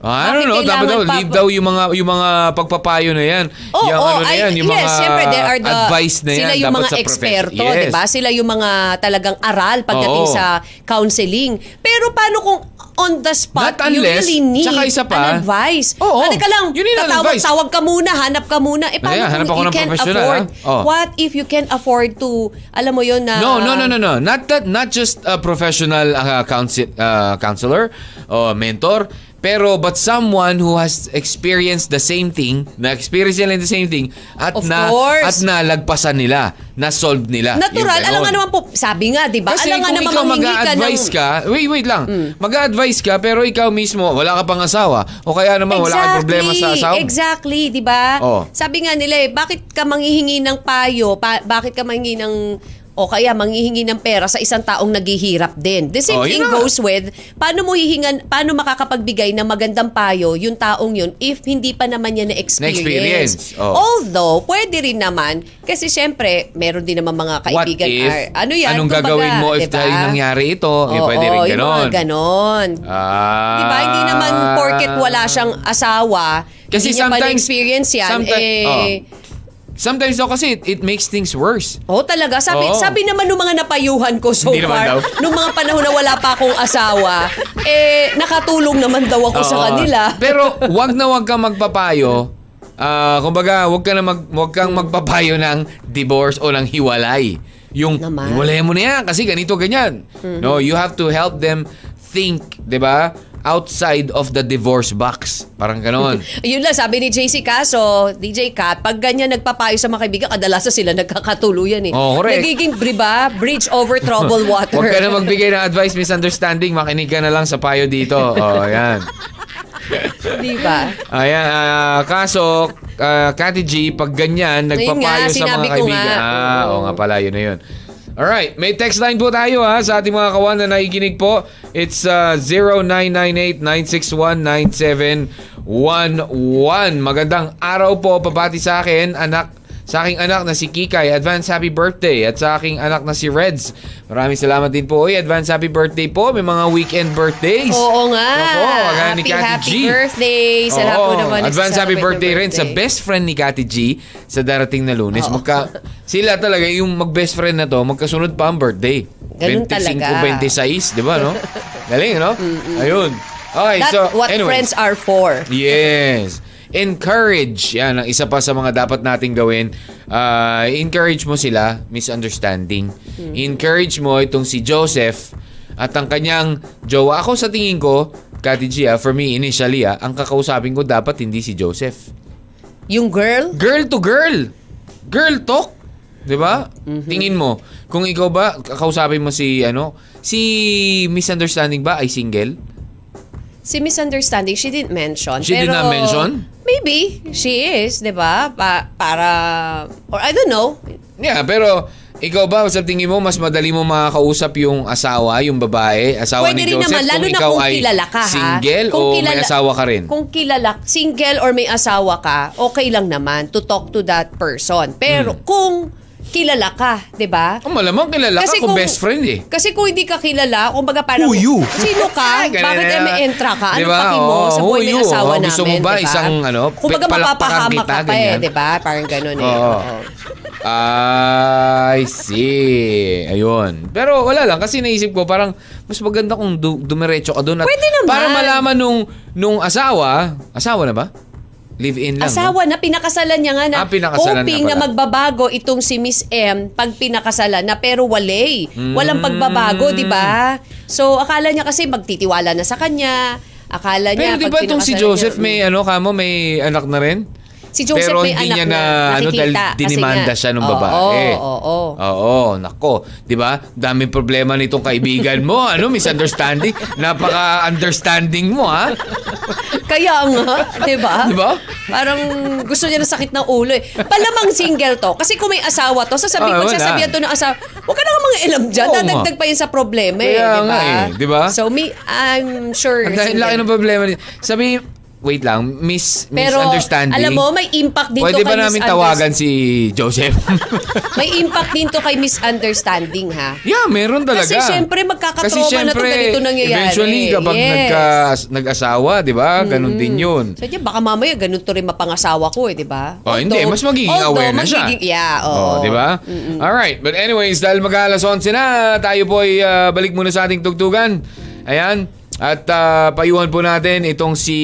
Speaker 1: Ah, I don't know, dapat daw, leave daw yung mga yung mga pagpapayo na yan.
Speaker 2: Oo,
Speaker 1: yung
Speaker 2: oo,
Speaker 1: ano na yan, yung
Speaker 2: yes,
Speaker 1: mga
Speaker 2: syempre, they are the,
Speaker 1: advice na yan.
Speaker 2: Sila yung
Speaker 1: dapat
Speaker 2: mga eksperto,
Speaker 1: Yes.
Speaker 2: di ba? Sila yung mga talagang aral pagdating
Speaker 1: Oo.
Speaker 2: sa counseling. Pero paano kung on the spot,
Speaker 1: Not
Speaker 2: you
Speaker 1: unless,
Speaker 2: really need
Speaker 1: tsaka isa pa,
Speaker 2: an advice?
Speaker 1: Oo,
Speaker 2: Ano ka lang,
Speaker 1: you need an
Speaker 2: tatawag,
Speaker 1: advice.
Speaker 2: tawag ka muna, hanap ka muna. Eh, paano
Speaker 1: hanap
Speaker 2: kung you
Speaker 1: professional,
Speaker 2: afford?
Speaker 1: ha? Oh.
Speaker 2: What if you can afford to, alam mo yun na...
Speaker 1: No, no, no, no, no. Not that not just a professional uh, counsel, uh, counselor or mentor, pero but someone who has experienced the same thing, na experience nila the same thing at
Speaker 2: Of
Speaker 1: na
Speaker 2: course.
Speaker 1: at nalagpasan nila, na solve nila.
Speaker 2: Natural, alam nga naman po, sabi nga, di ba?
Speaker 1: Kasi
Speaker 2: alam nga naman
Speaker 1: ikaw
Speaker 2: manghingi ka ng...
Speaker 1: Ka, wait, wait lang. Mag-a-advise ka pero ikaw mismo, wala ka pang asawa. O kaya naman, wala kang problema sa asawa.
Speaker 2: Exactly, di ba?
Speaker 1: Oh.
Speaker 2: Sabi nga nila eh, bakit ka manghihingi ng payo? Pa- bakit ka manghihingi ng o kaya manghihingi ng pera sa isang taong naghihirap din. The same
Speaker 1: Oh,
Speaker 2: thing
Speaker 1: na.
Speaker 2: goes with paano mo hihingan paano makakapagbigay ng magandang payo yung taong yun if hindi pa naman niya
Speaker 1: Na-experience,
Speaker 2: na-experience.
Speaker 1: oh.
Speaker 2: Although, pwede rin naman kasi syempre, meron din naman mga
Speaker 1: What
Speaker 2: kaibigan
Speaker 1: if,
Speaker 2: are- ano yan,
Speaker 1: anong
Speaker 2: kumbaga,
Speaker 1: gagawin mo if
Speaker 2: diba?
Speaker 1: dahil nangyari ito? eh,
Speaker 2: Oo,
Speaker 1: pwede rin
Speaker 2: yung
Speaker 1: ganon.
Speaker 2: mga ganon.
Speaker 1: Ah.
Speaker 2: Di ba? Hindi naman porket wala siyang asawa,
Speaker 1: Kasi
Speaker 2: hindi niya pa
Speaker 1: sometimes-
Speaker 2: na-experience yan,
Speaker 1: sometimes-
Speaker 2: eh...
Speaker 1: oh. Sometimes daw kasi it, it makes things worse.
Speaker 2: Oh, talaga. Sabi,
Speaker 1: Oo.
Speaker 2: sabi naman nung mga napayuhan ko so
Speaker 1: Hindi naman
Speaker 2: far,
Speaker 1: daw.
Speaker 2: nung mga panahon na wala pa akong asawa, eh, nakatulong naman daw ako sa
Speaker 1: Oo.
Speaker 2: kanila.
Speaker 1: Pero wag na wag kang magpapayo. Ah, kumbaga, wag ka na mag wag kang magpapayo ng divorce o ng hiwalay. Yung
Speaker 2: Naman.
Speaker 1: hiwalay mo na yan kasi ganito ganyan. No, you have to help them think, 'di ba? Outside of the divorce box. Parang ganoon. [LAUGHS]
Speaker 2: Yun lang, sabi ni JC Caso, DJ Kat, pag ganyan nagpapayo sa mga kaibigan, kadalasan sila nagkakatuluyan eh.
Speaker 1: Oh, correct.
Speaker 2: Nagiging, di ba, bridge over troubled [LAUGHS] water.
Speaker 1: Huwag ka na magbigay ng advice, misunderstanding, makinig ka na lang sa payo dito. [LAUGHS] Oh, yan.
Speaker 2: di ba?
Speaker 1: Ayan, ah, kaso, uh, Kati G, pag ganyan, nagpapayo
Speaker 2: nga,
Speaker 1: sa mga kaibigan.
Speaker 2: nga.
Speaker 1: Ah, oo
Speaker 2: Oo.
Speaker 1: nga pala, yun na yun. Alright, may text line po tayo ha sa ating mga kawan na nakikinig po. It's uh, 0998-961-9711. Magandang araw po, papati sa akin, anak sa aking anak na si Kikay, advance happy birthday. At sa aking anak na si Reds. Maraming salamat din po. Uy, advance happy birthday po. May mga weekend birthdays.
Speaker 2: Oo nga.
Speaker 1: Opo, kagaya ni
Speaker 2: happy,
Speaker 1: Kati
Speaker 2: happy
Speaker 1: G.
Speaker 2: birthday. Sa lahat po naman.
Speaker 1: Advance happy
Speaker 2: ng
Speaker 1: birthday rin sa best friend ni Kati G sa darating na lunes.
Speaker 2: Oo.
Speaker 1: Magka, sila talaga, yung mag-best friend na to, magkasunod pa ang birthday.
Speaker 2: Ganun talaga.
Speaker 1: 25, 26, di ba, no? [LAUGHS] Galing, no? Ayun. Okay,
Speaker 2: That's
Speaker 1: so,
Speaker 2: what
Speaker 1: anyways.
Speaker 2: friends are for.
Speaker 1: Yes. Encourage. Yan, ang isa pa sa mga dapat nating gawin. Ah, encourage mo sila, misunderstanding.
Speaker 2: Hmm.
Speaker 1: Encourage mo itong si Joseph. At ang kanyang jowa, ako sa tingin ko, Kati G, ah, for me initially, ah, ang kakausapin ko dapat hindi si Joseph.
Speaker 2: Yung girl,
Speaker 1: Girl to girl. Girl talk. 'Di ba? Tingin mo, kung ikaw ba kakausapin mo si ano, si misunderstanding ba ay single?
Speaker 2: si misunderstanding, she didn't mention.
Speaker 1: She did
Speaker 2: pero
Speaker 1: not mention?
Speaker 2: Maybe, she is, di ba? Pa- para, or I don't know.
Speaker 1: Yeah, pero ikaw ba sa tingin mo mas madali mo makakausap yung asawa, yung babae, asawa
Speaker 2: Pwede
Speaker 1: ni Joseph
Speaker 2: naman, lalo
Speaker 1: kung
Speaker 2: na
Speaker 1: ikaw
Speaker 2: kung
Speaker 1: ay
Speaker 2: kilala ka, ha?
Speaker 1: single
Speaker 2: Kung
Speaker 1: o may
Speaker 2: kilala-
Speaker 1: asawa ka rin?
Speaker 2: Kung kilala, single or may asawa ka, okay lang naman to talk to that person. Pero
Speaker 1: Hmm.
Speaker 2: kung kilala ka, di ba?
Speaker 1: Oh, malamang kilala ka kung, best friend eh.
Speaker 2: Kasi kung hindi ka kilala, kung baga parang,
Speaker 3: Who you?
Speaker 2: sino ka? [LAUGHS] Bakit eh, may entra ka? Ano
Speaker 1: Diba?
Speaker 2: paki mo
Speaker 1: Oo,
Speaker 2: sa buhay may asawa
Speaker 1: Oo,
Speaker 2: namin?
Speaker 1: gusto mo ba
Speaker 2: diba?
Speaker 1: isang, ano,
Speaker 2: Kung baga
Speaker 1: palakpakan
Speaker 2: mapapahama
Speaker 1: kita,
Speaker 2: ka pa eh, di ba? Parang ganun eh.
Speaker 1: Oo.
Speaker 2: Oo.
Speaker 1: I see. Ayun. Pero wala lang kasi naisip ko parang mas maganda kung du- dumiretso ka doon at
Speaker 2: Pwede naman.
Speaker 1: para malaman nung nung asawa, asawa na ba? Live in lang. no?
Speaker 2: Asawa na, pinakasalan niya nga na
Speaker 1: Ah, pinakasalan
Speaker 2: hoping
Speaker 1: na
Speaker 2: na, magbabago itong si Miss M pag pinakasalan na pero walay.
Speaker 1: Mm.
Speaker 2: Walang pagbabago, di ba? So, akala niya kasi magtitiwala na sa kanya. Akala niya
Speaker 1: Pero di ba itong si Joseph
Speaker 2: niya,
Speaker 1: may ano kamo may anak na rin?
Speaker 2: Si Joseph
Speaker 1: Pero
Speaker 2: may
Speaker 1: hindi
Speaker 2: anak
Speaker 1: niya
Speaker 2: na,
Speaker 1: na, ano dahil
Speaker 2: nakikita kasi
Speaker 1: dinimanda
Speaker 2: nga.
Speaker 1: siya ng
Speaker 2: Oo,
Speaker 1: babae.
Speaker 2: Oo, oo.
Speaker 1: Oo, nako. 'Di ba? Daming problema nitong kaibigan mo, ano, misunderstanding. Napaka-understanding mo, ha?
Speaker 2: Kaya nga, di ba?
Speaker 1: Di ba?
Speaker 2: Parang gusto niya ng sakit ng ulo eh. Palamang single to. Kasi kung may asawa to, sasabihin,
Speaker 1: Ah, wala.
Speaker 2: magsasabihan to ng asawa, huwag ka na nga mga ilam dyan.
Speaker 1: Oo
Speaker 2: Dadagdag pa yun sa problema eh.
Speaker 1: Kaya
Speaker 2: di ba?
Speaker 1: nga eh, di ba?
Speaker 2: So, me, I'm sure.
Speaker 1: Ang dahil
Speaker 2: single.
Speaker 1: laki ng problema nito. Sabi, wait lang, miss,
Speaker 2: Pero,
Speaker 1: misunderstanding.
Speaker 2: alam mo, may impact din
Speaker 1: Pwede
Speaker 2: to
Speaker 1: ba
Speaker 2: kay
Speaker 1: namin tawagan si Joseph? [LAUGHS]
Speaker 2: May impact din to kay misunderstanding, ha?
Speaker 1: yeah, meron talaga.
Speaker 2: Kasi syempre, magkakatrauma
Speaker 1: Kasi
Speaker 2: na to,
Speaker 1: syempre,
Speaker 2: ganito nangyayari.
Speaker 1: Eventually, kapag
Speaker 2: Yes.
Speaker 1: nagka, nag-asawa, di ba? Ganun din yun.
Speaker 2: So, di, baka mamaya ganun to rin mapangasawa ko eh, di ba?
Speaker 1: Oh, hindi. Mas magiging
Speaker 2: although,
Speaker 1: aware na siya.
Speaker 2: magiging- Yeah,
Speaker 1: Oh,
Speaker 2: oo.
Speaker 1: di ba? Alright. But anyways, dahil mag-alas 11 na, tayo po ay ah, balik muna sa ating tugtugan. Ayan. At ah, payuhan po natin itong si...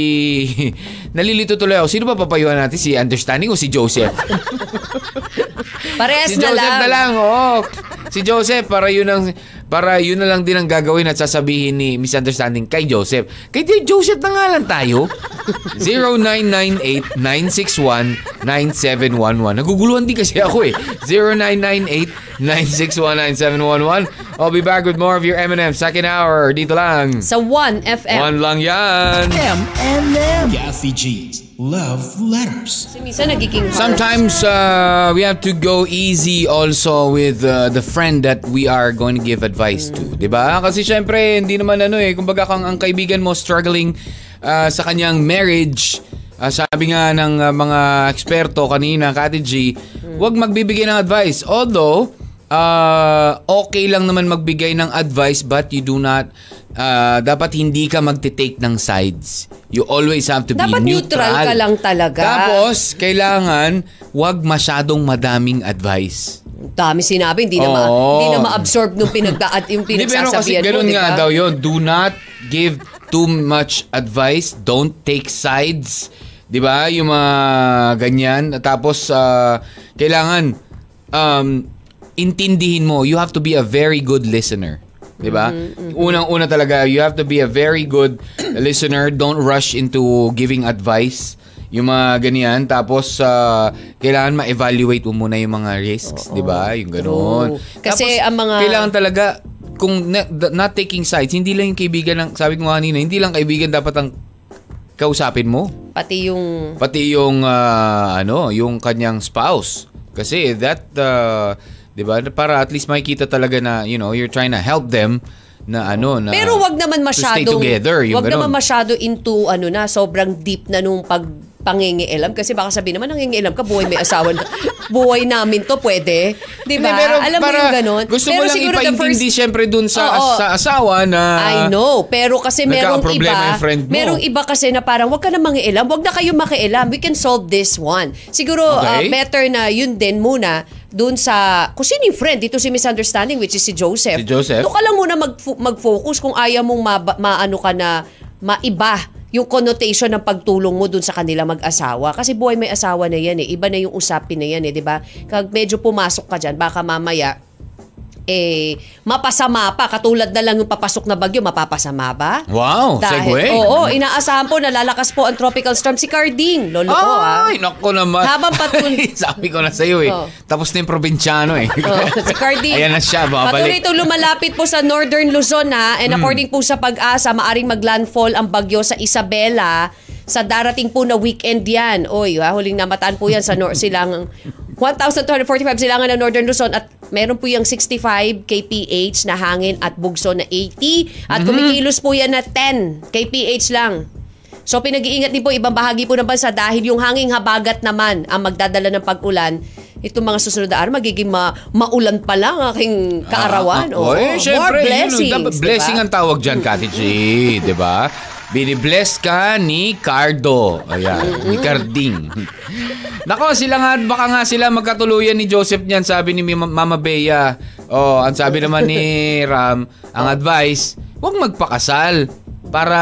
Speaker 1: [LAUGHS] Nalilito tuloy ako. Sino ba papayuhan natin? Si Understanding o si Joseph?
Speaker 2: Parehas
Speaker 1: si
Speaker 2: na
Speaker 1: Joseph
Speaker 2: lang.
Speaker 1: na lang. Oo. Si Joseph para yun ang para yun na lang din ang gagawin at sasabihin ni Misunderstanding kay Joseph. Kay di- Joseph na nga lang tayo. [LAUGHS] 0998-961-9711. Naguguluhan din kasi ako eh. 0998-961-9711. I'll be back with more of your M&M second hour. Dito lang.
Speaker 2: Sa 1FM.
Speaker 1: One lang yan.
Speaker 3: M&M. Kathy G's Love Letters.
Speaker 1: Sometimes uh, we have to go easy also with uh, the friend that we are going to give advice to, 'di ba? Kasi syempre hindi naman ano eh, kumbaga kang ang kaibigan mo struggling uh, sa kanyang marriage, uh, sabi nga ng uh, mga eksperto kanina, Kati G, huwag magbibigay ng advice. Although uh, okay lang naman magbigay ng advice but you do not uh, dapat hindi ka magte-take ng sides. You always have to
Speaker 2: Dapat
Speaker 1: be
Speaker 2: neutral ka lang talaga.
Speaker 1: Tapos, kailangan wag masyadong madaming advice.
Speaker 2: Dami sinabi, hindi na, ma- hindi na ma-absorb nung pinagdaat yung
Speaker 1: Hindi, pero kasi
Speaker 2: pinagsasabihan mo,
Speaker 1: ganun
Speaker 2: di
Speaker 1: nga daw yun. Do not give too much advice. Don't take sides. Di ba? Yung mga ganyan. Tapos, ah, kailangan um, intindihin mo. You have to be a very good listener. Di ba?
Speaker 2: Mm-hmm,
Speaker 1: Unang-una talaga, you have to be a very good listener. Don't rush into giving advice. Yung mga ganyan. Tapos, ah, kailangan ma-evaluate mo muna yung mga risks. Di ba? Yung.
Speaker 2: True. Kasi
Speaker 1: Tapos,
Speaker 2: ang mga-
Speaker 1: Kailangan talaga, kung na- not taking sides, hindi lang yung kaibigan ng, sabi ko nga kanina, hindi lang kaibigan dapat ang kausapin mo.
Speaker 2: Pati yung...
Speaker 1: Pati yung, ah, ano, yung kanyang spouse. Kasi that, uh, di ba, para at least makikita talaga na, you know, you're trying to help them na ano, na
Speaker 2: Pero wag naman
Speaker 1: to
Speaker 2: masyadong
Speaker 1: together. Yung
Speaker 2: wag naman masyado into ano na sobrang deep na nung pag pangingialam kasi baka sabihin naman nangingialam ka buhay may asawa na [LAUGHS] buhay namin to pwede 'di ba alam mo yung ganun
Speaker 1: Gusto
Speaker 2: pero
Speaker 1: mo lang ipaintindi
Speaker 2: first-
Speaker 1: syempre dun sa,
Speaker 2: Oo.
Speaker 1: sa asawa na...
Speaker 2: I know, pero kasi merong iba, merong iba kasi na parang wag ka na mangialam, wag na kayo makialam, we can solve this one. Siguro uh,
Speaker 1: Okay.
Speaker 2: better na yun din muna dun sa, kung sino yung friend, dito si misunderstanding which is si Joseph.
Speaker 1: Si Joseph.
Speaker 2: Doon ka lang muna mag, mag-focus kung ayaw mong ma- maano ka na maiba yung connotation ng pagtulong mo dun sa kanila mag-asawa. Kasi buhay may asawa na yan eh. Iba na yung usapin na yan eh, di ba? Kag medyo pumasok ka dyan, baka mamaya eh, mapasama pa. Katulad na lang yung papasok na bagyo, mapapasama ba?
Speaker 1: Wow, segue.
Speaker 2: Oo, inaasahan po, nalalakas po ang tropical storm si Carding. Lolo ko, ah.
Speaker 1: Ay, naku naman.
Speaker 2: Habang [LAUGHS] patul-
Speaker 1: Sabi ko na sa'yo eh.
Speaker 2: Oh.
Speaker 1: Tapos na yung probinsyano eh.
Speaker 2: Oh, si Cardi. [LAUGHS]
Speaker 1: Ayan na siya,
Speaker 2: Patuloy
Speaker 1: babalik.
Speaker 2: itong lumalapit po sa Northern Luzon ha. And according po sa pag-asa, maaring maglandfall ang bagyo sa Isabela sa darating po na weekend yan. Oy, ha, huling namataan po yan sa nor- silang 1,245 silangan ng Northern Luzon at meron po yung 65 kph na hangin at bugso na 80 at kumikilos po yan na 10 kph lang. So pinag-iingat din po ibang bahagi po ng bansa dahil yung hanging habagat naman ang magdadala ng pag-ulan. Itong mga susunod na araw, magiging ma- maulan pa lang ang aking kaarawan.
Speaker 1: Ah, ah,
Speaker 2: Oo,
Speaker 1: eh,
Speaker 2: more
Speaker 1: syempre, yun,
Speaker 2: blessings. diba?
Speaker 1: blessing ang tawag dyan, Kati G. di ba? Binibless ka ni Cardo. Ayan, ni Carding. Nako, sila nga, baka nga sila magkatuluyan ni Joseph niyan, sabi ni Mama Bea. Oh, ang sabi naman ni [LAUGHS] Ram, ang advice, huwag magpakasal para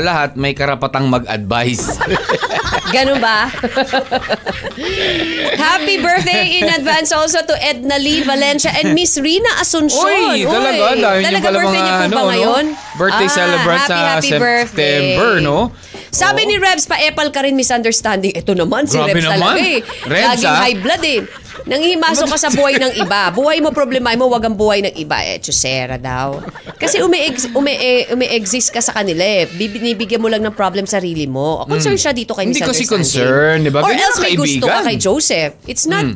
Speaker 1: lahat may karapatang mag-advise. [LAUGHS]
Speaker 2: Ganun ba? Happy birthday in advance also to Edna Lee Valencia and Miss Rina Asuncion.
Speaker 1: Uy, talaga, dahil
Speaker 2: Talaga
Speaker 1: yung pala
Speaker 2: birthday
Speaker 1: mga,
Speaker 2: niyo po
Speaker 1: ano,
Speaker 2: ba
Speaker 1: no?
Speaker 2: ngayon?
Speaker 1: Birthday
Speaker 2: Ah,
Speaker 1: celebrant
Speaker 2: happy,
Speaker 1: sa
Speaker 2: happy birthday.
Speaker 1: September, no?
Speaker 2: Sabi
Speaker 1: Oo.
Speaker 2: ni Rebs, pa-epal ka rin misunderstanding. Ito naman, si
Speaker 1: Grabe
Speaker 2: Rebs
Speaker 1: naman.
Speaker 2: talaga eh.
Speaker 1: Rebs,
Speaker 2: Laging
Speaker 1: ah.
Speaker 2: high blood eh. Nangihimasok ka sa buhay ng iba. Buhay mo, problema mo, wag ang buhay ng iba. Eh, chusera daw. Kasi umi-ex- umi- eh, umi-exist ka sa kanila eh. Binibigyan mo lang ng problem sarili mo. Concern siya dito kay
Speaker 1: Hmm. Hindi kasi
Speaker 2: misunderstanding.
Speaker 1: concern, di ba?
Speaker 2: Or
Speaker 1: Ganyan
Speaker 2: else may gusto ka
Speaker 1: kaibigan. Hmm.
Speaker 2: kay Joseph. It's not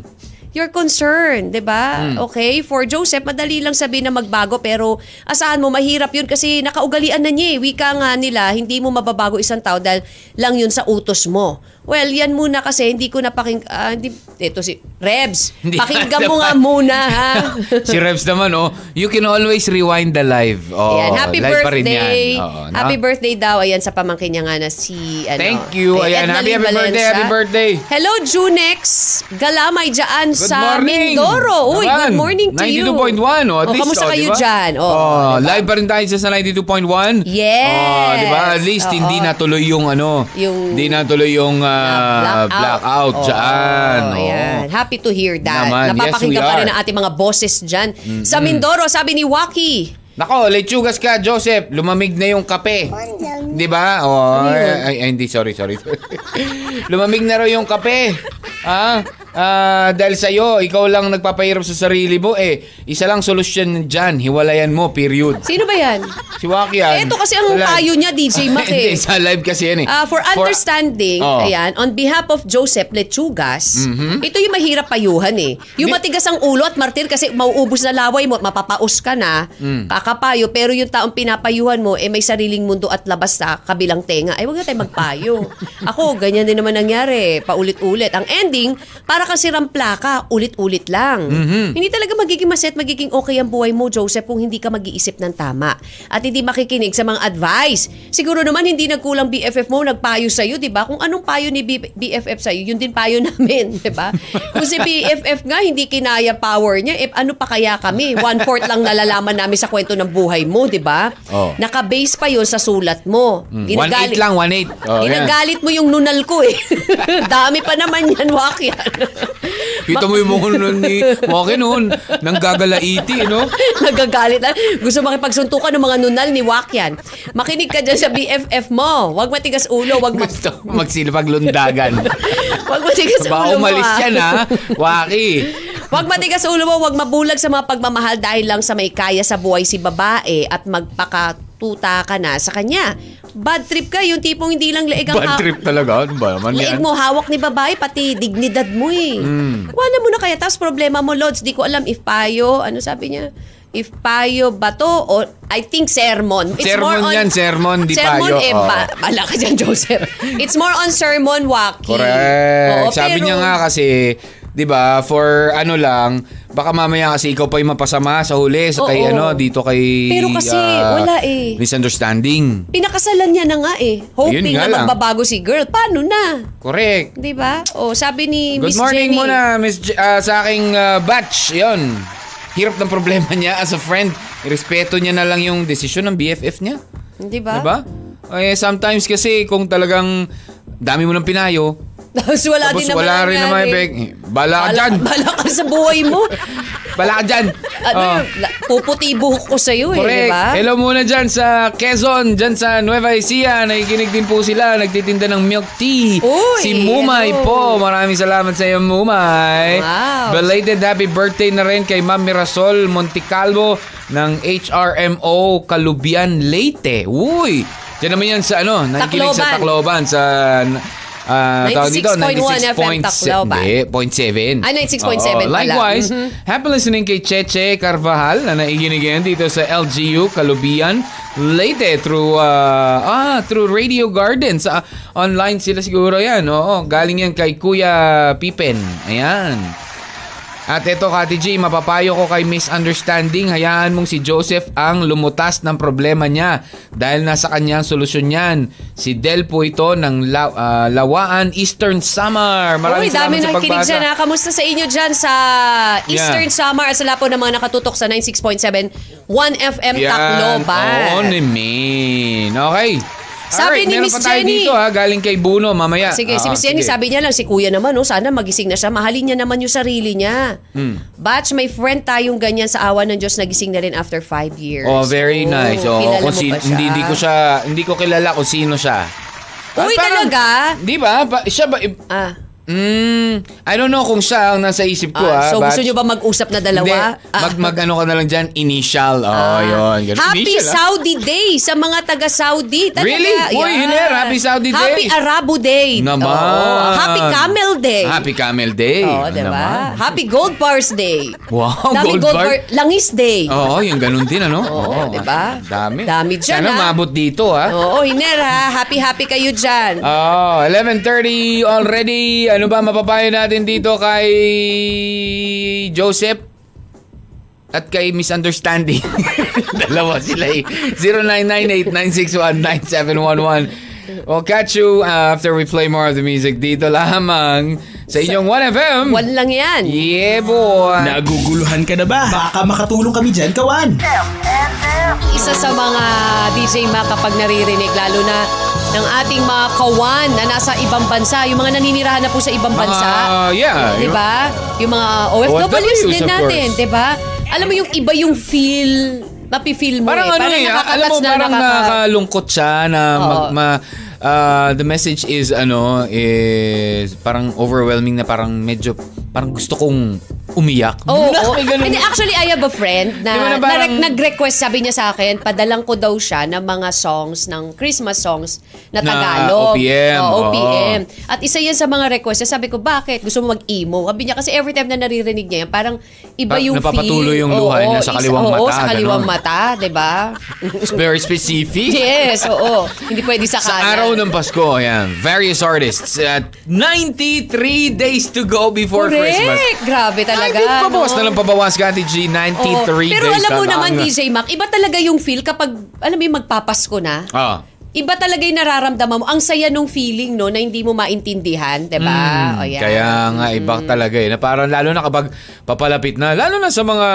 Speaker 2: your concern, 'di ba? Okay, for Joseph madali lang sabihin na magbago pero asahan mo mahirap 'yun kasi nakaugalian na niya. eh. Wika nga nila, hindi mo mababago isang tao dahil lang 'yun sa utos mo. Well, yan muna kasi hindi ko napaking ah, hindi ito si Rebs. [LAUGHS]
Speaker 1: Hindi
Speaker 2: Pakinggan
Speaker 1: na
Speaker 2: mo nga
Speaker 1: naman.
Speaker 2: muna ha. [LAUGHS]
Speaker 1: si Rebs naman, oh, you can always rewind the live. Oh,
Speaker 2: Ayan, happy
Speaker 1: live pa rin
Speaker 2: birthday.
Speaker 1: yan. Oo, no?
Speaker 2: happy birthday daw. Ayan, sa pamangkin niya nga na si... Ano,
Speaker 1: Thank you.
Speaker 2: kay
Speaker 1: Ayan,
Speaker 2: Edna
Speaker 1: happy,
Speaker 2: Lee
Speaker 1: happy birthday, happy birthday.
Speaker 2: Hello, Junex. Galamay
Speaker 1: Good
Speaker 2: sa. Mindoro. Uy,
Speaker 1: Naman.
Speaker 2: good morning to you.
Speaker 1: 92.1, oh, at
Speaker 2: Oh,
Speaker 1: least,
Speaker 2: kamusta
Speaker 1: oh,
Speaker 2: kayo
Speaker 1: diba?
Speaker 2: dyan? Oh,
Speaker 1: Oh,
Speaker 2: diba?
Speaker 1: live pa rin tayo sa 92.1.
Speaker 2: Yes.
Speaker 1: Oh, di ba? At least
Speaker 2: Oo.
Speaker 1: hindi natuloy yung ano,
Speaker 2: Yung-
Speaker 1: hindi natuloy yung ah, blackout
Speaker 2: Oo,
Speaker 1: dyan. Oh.
Speaker 2: Ayan. Happy to hear that.
Speaker 1: Naman. Yes,
Speaker 2: Napapakinggan
Speaker 1: we
Speaker 2: pa rin ang ating mga bosses dyan. Sa Mindoro, sabi ni Waki.
Speaker 1: Nako, lechugas ka, Joseph. Lumamig na yung kape. Di ba? Oh,
Speaker 2: Ano
Speaker 1: ay, ay, hindi, sorry, sorry. [LAUGHS] Lumamig na raw yung kape. Ah, ah, dahil sa'yo, ikaw lang nagpapahirap sa sarili mo. Eh, isa lang solusyon dyan. Hiwalayan mo, period.
Speaker 2: Sino ba yan?
Speaker 1: Si Waki yan.
Speaker 2: Eh, ito kasi ang
Speaker 1: Wala.
Speaker 2: payo niya, DJ [LAUGHS] Mac eh.
Speaker 1: Hindi, sa live kasi yan eh.
Speaker 2: Ah, for understanding,
Speaker 1: Oh.
Speaker 2: ayan, on behalf of Joseph Lechugas,
Speaker 1: Mhm.
Speaker 2: ito yung mahirap payuhan eh. Yung
Speaker 1: Di-
Speaker 2: matigas ang ulo at martir kasi mauubos na laway mo at mapapaus ka na,
Speaker 1: Mm.
Speaker 2: kakapayo, pero yung taong pinapayuhan mo, eh may sariling mundo at labas sa kabilang tenga. Ay, wag na tayo magpayo. [LAUGHS] Ako, ganyan din naman nangyari, paulit-ulit. Ang ending, para kasi ramplaka, ulit-ulit lang.
Speaker 1: Mhm.
Speaker 2: Hindi talaga magiging maset, magiging okay ang buhay mo, Joseph, kung hindi ka mag-iisip ng tama. At hindi makikinig sa mga advice. Siguro naman hindi nagkulang BFF mo, nagpayo sa'yo, di ba? Kung anong payo ni B- BFF sa'yo, yun din payo [LAUGHS] namin, di ba? Kung si BFF nga hindi kinaya power niya, eh ano pa kaya kami? One-fourth lang nalalaman namin sa kwento ng buhay mo, di ba?
Speaker 1: Oh.
Speaker 2: Naka-base pa yun sa sulat mo.
Speaker 1: Mm, 1.8 lang, 1.8. Oh.
Speaker 2: Ginagalit mo yung nunal ko eh. [LAUGHS] Dami pa naman yan, wak yan. [LAUGHS]
Speaker 1: Kita mo yung mga nun ni Waki noon. Nang gagalaiti, no? [LAUGHS]
Speaker 2: Nagagalit na. Gusto makipagsuntukan ng mga nunal ni Wakyan. Makinig ka dyan sa BFF mo. Huwag matigas ulo. Huwag ma-
Speaker 1: Gusto magsilipag-lundagan. [LAUGHS]
Speaker 2: Huwag matigas
Speaker 1: Baka
Speaker 2: ulo mo.
Speaker 1: umalis
Speaker 2: ah.
Speaker 1: yan, ha? Waki.
Speaker 2: Huwag matigas ulo mo. Huwag mabulag sa mga pagmamahal dahil lang sa may kaya sa buhay si babae at magpakatuta ka na sa kanya. Bad trip ka. Yung tipong hindi lang leeg ang
Speaker 1: Bad trip talaga. Ano ba naman
Speaker 2: Leeg
Speaker 1: yan?
Speaker 2: mo, hawak ni babae, pati dignidad mo eh.
Speaker 1: Hmm.
Speaker 2: Wala mo na kaya. Tapos problema mo, Lods, di ko alam if payo, ano sabi niya? If payo ba to o I think sermon.
Speaker 1: Sermon yan, sermon, di
Speaker 2: sermon,
Speaker 1: payo.
Speaker 2: eh,
Speaker 1: Oo.
Speaker 2: ba, bala ka dyan, Joseph. It's more on sermon, Waki. Oo,
Speaker 1: Correct. Sabi
Speaker 2: pero-
Speaker 1: niya nga kasi, 'di ba, for ano lang, baka mamaya kasi ikaw pa yung mapasama sa huli sa kay
Speaker 2: Oo.
Speaker 1: ano dito kay
Speaker 2: Pero kasi,
Speaker 1: ah,
Speaker 2: wala eh.
Speaker 1: Misunderstanding.
Speaker 2: Pinakasalan niya na nga eh. Hoping
Speaker 1: Ayun nga
Speaker 2: na
Speaker 1: lang.
Speaker 2: magbabago si girl. Paano na?
Speaker 1: Correct.
Speaker 2: Di ba? O, sabi ni
Speaker 1: Good
Speaker 2: Miss
Speaker 1: morning
Speaker 2: Jenny.
Speaker 1: muna, Miss J- ah, sa aking ah, batch. 'Yon. Hirap ng problema niya as a friend. Irespeto niya na lang yung desisyon ng BFF niya.
Speaker 2: Di ba?
Speaker 1: Diba? Eh, sometimes kasi kung talagang dami mo ng pinayo,
Speaker 2: Tapos wala
Speaker 1: tapos
Speaker 2: din naman
Speaker 1: wala rin naman
Speaker 2: nangyari.
Speaker 1: effect. Bala ka dyan.
Speaker 2: Bala ka sa buhay mo.
Speaker 1: Bala ka dyan.
Speaker 2: Ano
Speaker 1: Oh.
Speaker 2: yun? La- Puputi buhok ko sa'yo eh, di
Speaker 1: Correct.
Speaker 2: ba?
Speaker 1: Hello muna dyan sa Quezon, dyan sa Nueva Ecija. Nakikinig din po sila. Nagtitinda ng milk tea.
Speaker 2: Uy,
Speaker 1: si Mumay
Speaker 2: hello.
Speaker 1: po. Maraming salamat sa iyo, Mumay.
Speaker 2: Wow.
Speaker 1: Belated happy birthday na rin kay Ma'am Mirasol Monticalvo ng HRMO Kalubian, Leyte. Uy! Diyan naman yan sa ano, nakikinig sa Tacloban. Sa ah, tawag dito,
Speaker 2: 96.1 FM Tacloban.
Speaker 1: Hindi, 0.7.
Speaker 2: Ah, 96.7
Speaker 1: Oo,
Speaker 2: pala.
Speaker 1: Likewise,
Speaker 2: Mhm.
Speaker 1: happy listening kay Cheche Carvajal na naikinig yan dito sa LGU Kalubian Leyte through ah, ah through Radio Garden sa online sila siguro yan. Oo, galing yan kay Kuya Pipen. Ayan. At ito, Kati G, mapapayo ko kay misunderstanding. Hayaan mong si Joseph ang lumutas ng problema niya dahil nasa kanya ang solusyon niyan. Si Del po ito ng La- ah, Lawaan Eastern Samar. Maraming
Speaker 2: Uy, dami
Speaker 1: salamat sa
Speaker 2: nang kinig
Speaker 1: pagbasa.
Speaker 2: dyan ha. Kamusta sa inyo dyan sa Eastern
Speaker 1: Yeah.
Speaker 2: Summer at sa lapo ng mga nakatutok sa 96.7 1 FM
Speaker 1: Yan.
Speaker 2: Tacloban.
Speaker 1: Oo naman. Okay.
Speaker 2: Sabi
Speaker 1: Alright,
Speaker 2: ni
Speaker 1: meron
Speaker 2: Miss
Speaker 1: pa tayo
Speaker 2: Jenny.
Speaker 1: dito ha, galing kay Buno mamaya.
Speaker 2: Sige, si
Speaker 1: Oo,
Speaker 2: Miss Jenny,
Speaker 1: sige.
Speaker 2: sabi niya lang, si kuya naman, oh, sana magising na siya. Mahalin niya naman yung sarili niya.
Speaker 1: Hmm.
Speaker 2: Batch, may friend tayong ganyan sa awa ng Diyos, nagising na rin after five years.
Speaker 1: Oh, very nice. Oh,
Speaker 2: kilala
Speaker 1: kung
Speaker 2: mo
Speaker 1: si-
Speaker 2: ba siya?
Speaker 1: hindi, hindi ko siya, hindi ko kilala kung sino siya.
Speaker 2: Uy,
Speaker 1: parang-
Speaker 2: talaga?
Speaker 1: Di ba? Siya ba?
Speaker 2: Ah,
Speaker 1: Mm, I don't know kung siya ang nasa isip ko
Speaker 2: ah,
Speaker 1: ah.
Speaker 2: so
Speaker 1: but-
Speaker 2: gusto niyo ba mag-usap na dalawa?
Speaker 1: Hindi.
Speaker 2: Ah.
Speaker 1: Mag, mag ano ka na lang dyan, initial. Oh,
Speaker 2: Ah.
Speaker 1: yun. Ganun.
Speaker 2: Happy
Speaker 1: Initial, ah.
Speaker 2: Saudi Day sa mga taga-Saudi. Talaga,
Speaker 1: Really? Uy, Hiner, Happy Saudi Day.
Speaker 2: Happy Arabo Day.
Speaker 1: Naman.
Speaker 2: Oo. Happy Camel Day.
Speaker 1: Happy Camel Day.
Speaker 2: Oo,
Speaker 1: Ano
Speaker 2: diba?
Speaker 1: naman?
Speaker 2: Happy Gold Bars Day.
Speaker 1: Wow,
Speaker 2: Dami
Speaker 1: gold bar.
Speaker 2: Langis Day.
Speaker 1: Oo, yung ganun din, ano?
Speaker 2: Oo, diba?
Speaker 1: Dami.
Speaker 2: Dami dyan,
Speaker 1: Sana
Speaker 2: ah.
Speaker 1: mabot dito, ha?
Speaker 2: Oo, Hiner ha. Happy-happy kayo dyan.
Speaker 1: Oh, 11.30 already. Ano ba mapapayo natin dito kay Joseph? At kay Misunderstanding. [LAUGHS] Dalawa sila eh. 0998-961-9711. We'll catch you uh, after we play more of the music dito lamang sa inyong 1FM.
Speaker 2: One lang yan.
Speaker 1: Yeah, boy.
Speaker 3: Naguguluhan ka na ba? Baka makatulong kami dyan, kawan.
Speaker 2: Isa sa mga DJ ma kapag naririnig, lalo na ng ating mga kawan na nasa ibang bansa, yung mga naninirahan na po sa ibang bansa.
Speaker 1: yeah.
Speaker 2: Di ba? Yung mga OFWs din natin, di ba? Alam mo yung iba yung feel, mapi-feel mo
Speaker 1: Parang
Speaker 2: eh.
Speaker 1: ano eh, ah, alam mo,
Speaker 2: na
Speaker 1: parang
Speaker 2: nakaka-
Speaker 1: nakakalungkot siya na
Speaker 2: Oo.
Speaker 1: mag, ma, ah, the message is ano, is parang overwhelming na parang medyo, parang gusto kong umiyak.
Speaker 2: Oo,
Speaker 1: Na,
Speaker 2: oo. [LAUGHS]
Speaker 1: may ganun.
Speaker 2: Hindi, actually, I have a friend na,
Speaker 1: na parang-
Speaker 2: na nag-request, sabi niya sa akin, padalang ko daw siya ng mga songs, ng Christmas songs na
Speaker 1: Na
Speaker 2: Tagalog.
Speaker 1: OPM,
Speaker 2: Oo,
Speaker 1: oo.
Speaker 2: OPM. At isa yan sa mga request niya. Sabi ko, bakit? Gusto mo mag-emo? Sabi niya, kasi every time na naririnig niya yan, parang iba yung
Speaker 1: napapatuloy
Speaker 2: feel.
Speaker 1: yung luha
Speaker 2: Oo,
Speaker 1: niya sa kaliwang
Speaker 2: oo,
Speaker 1: mata,
Speaker 2: sa kaliwang
Speaker 1: ganon.
Speaker 2: mata, di ba?
Speaker 1: It's very specific.
Speaker 2: yes, oo. Hindi pwede sa
Speaker 1: Sa
Speaker 2: kanan.
Speaker 1: araw ng Pasko, ayan, various artists at 93 days to go before
Speaker 2: Correct.
Speaker 1: Christmas.
Speaker 2: Grabe talaga.
Speaker 1: Ay, di, pabawas
Speaker 2: no?
Speaker 1: na lang pabawas, Kati G. 93
Speaker 2: Oo.
Speaker 1: days
Speaker 2: Pero alam mo
Speaker 1: na
Speaker 2: naman,
Speaker 1: lang.
Speaker 2: DJ Mac, iba talaga yung feel kapag, alam mo yung magpapasko na.
Speaker 1: Ah.
Speaker 2: Iba talaga yung nararamdaman mo. Ang saya nung feeling, no, na hindi mo maintindihan, di ba?
Speaker 1: Mm,
Speaker 2: O, yan.
Speaker 1: Kaya nga, iba talaga eh. Na parang lalo na kapag papalapit na, lalo na sa mga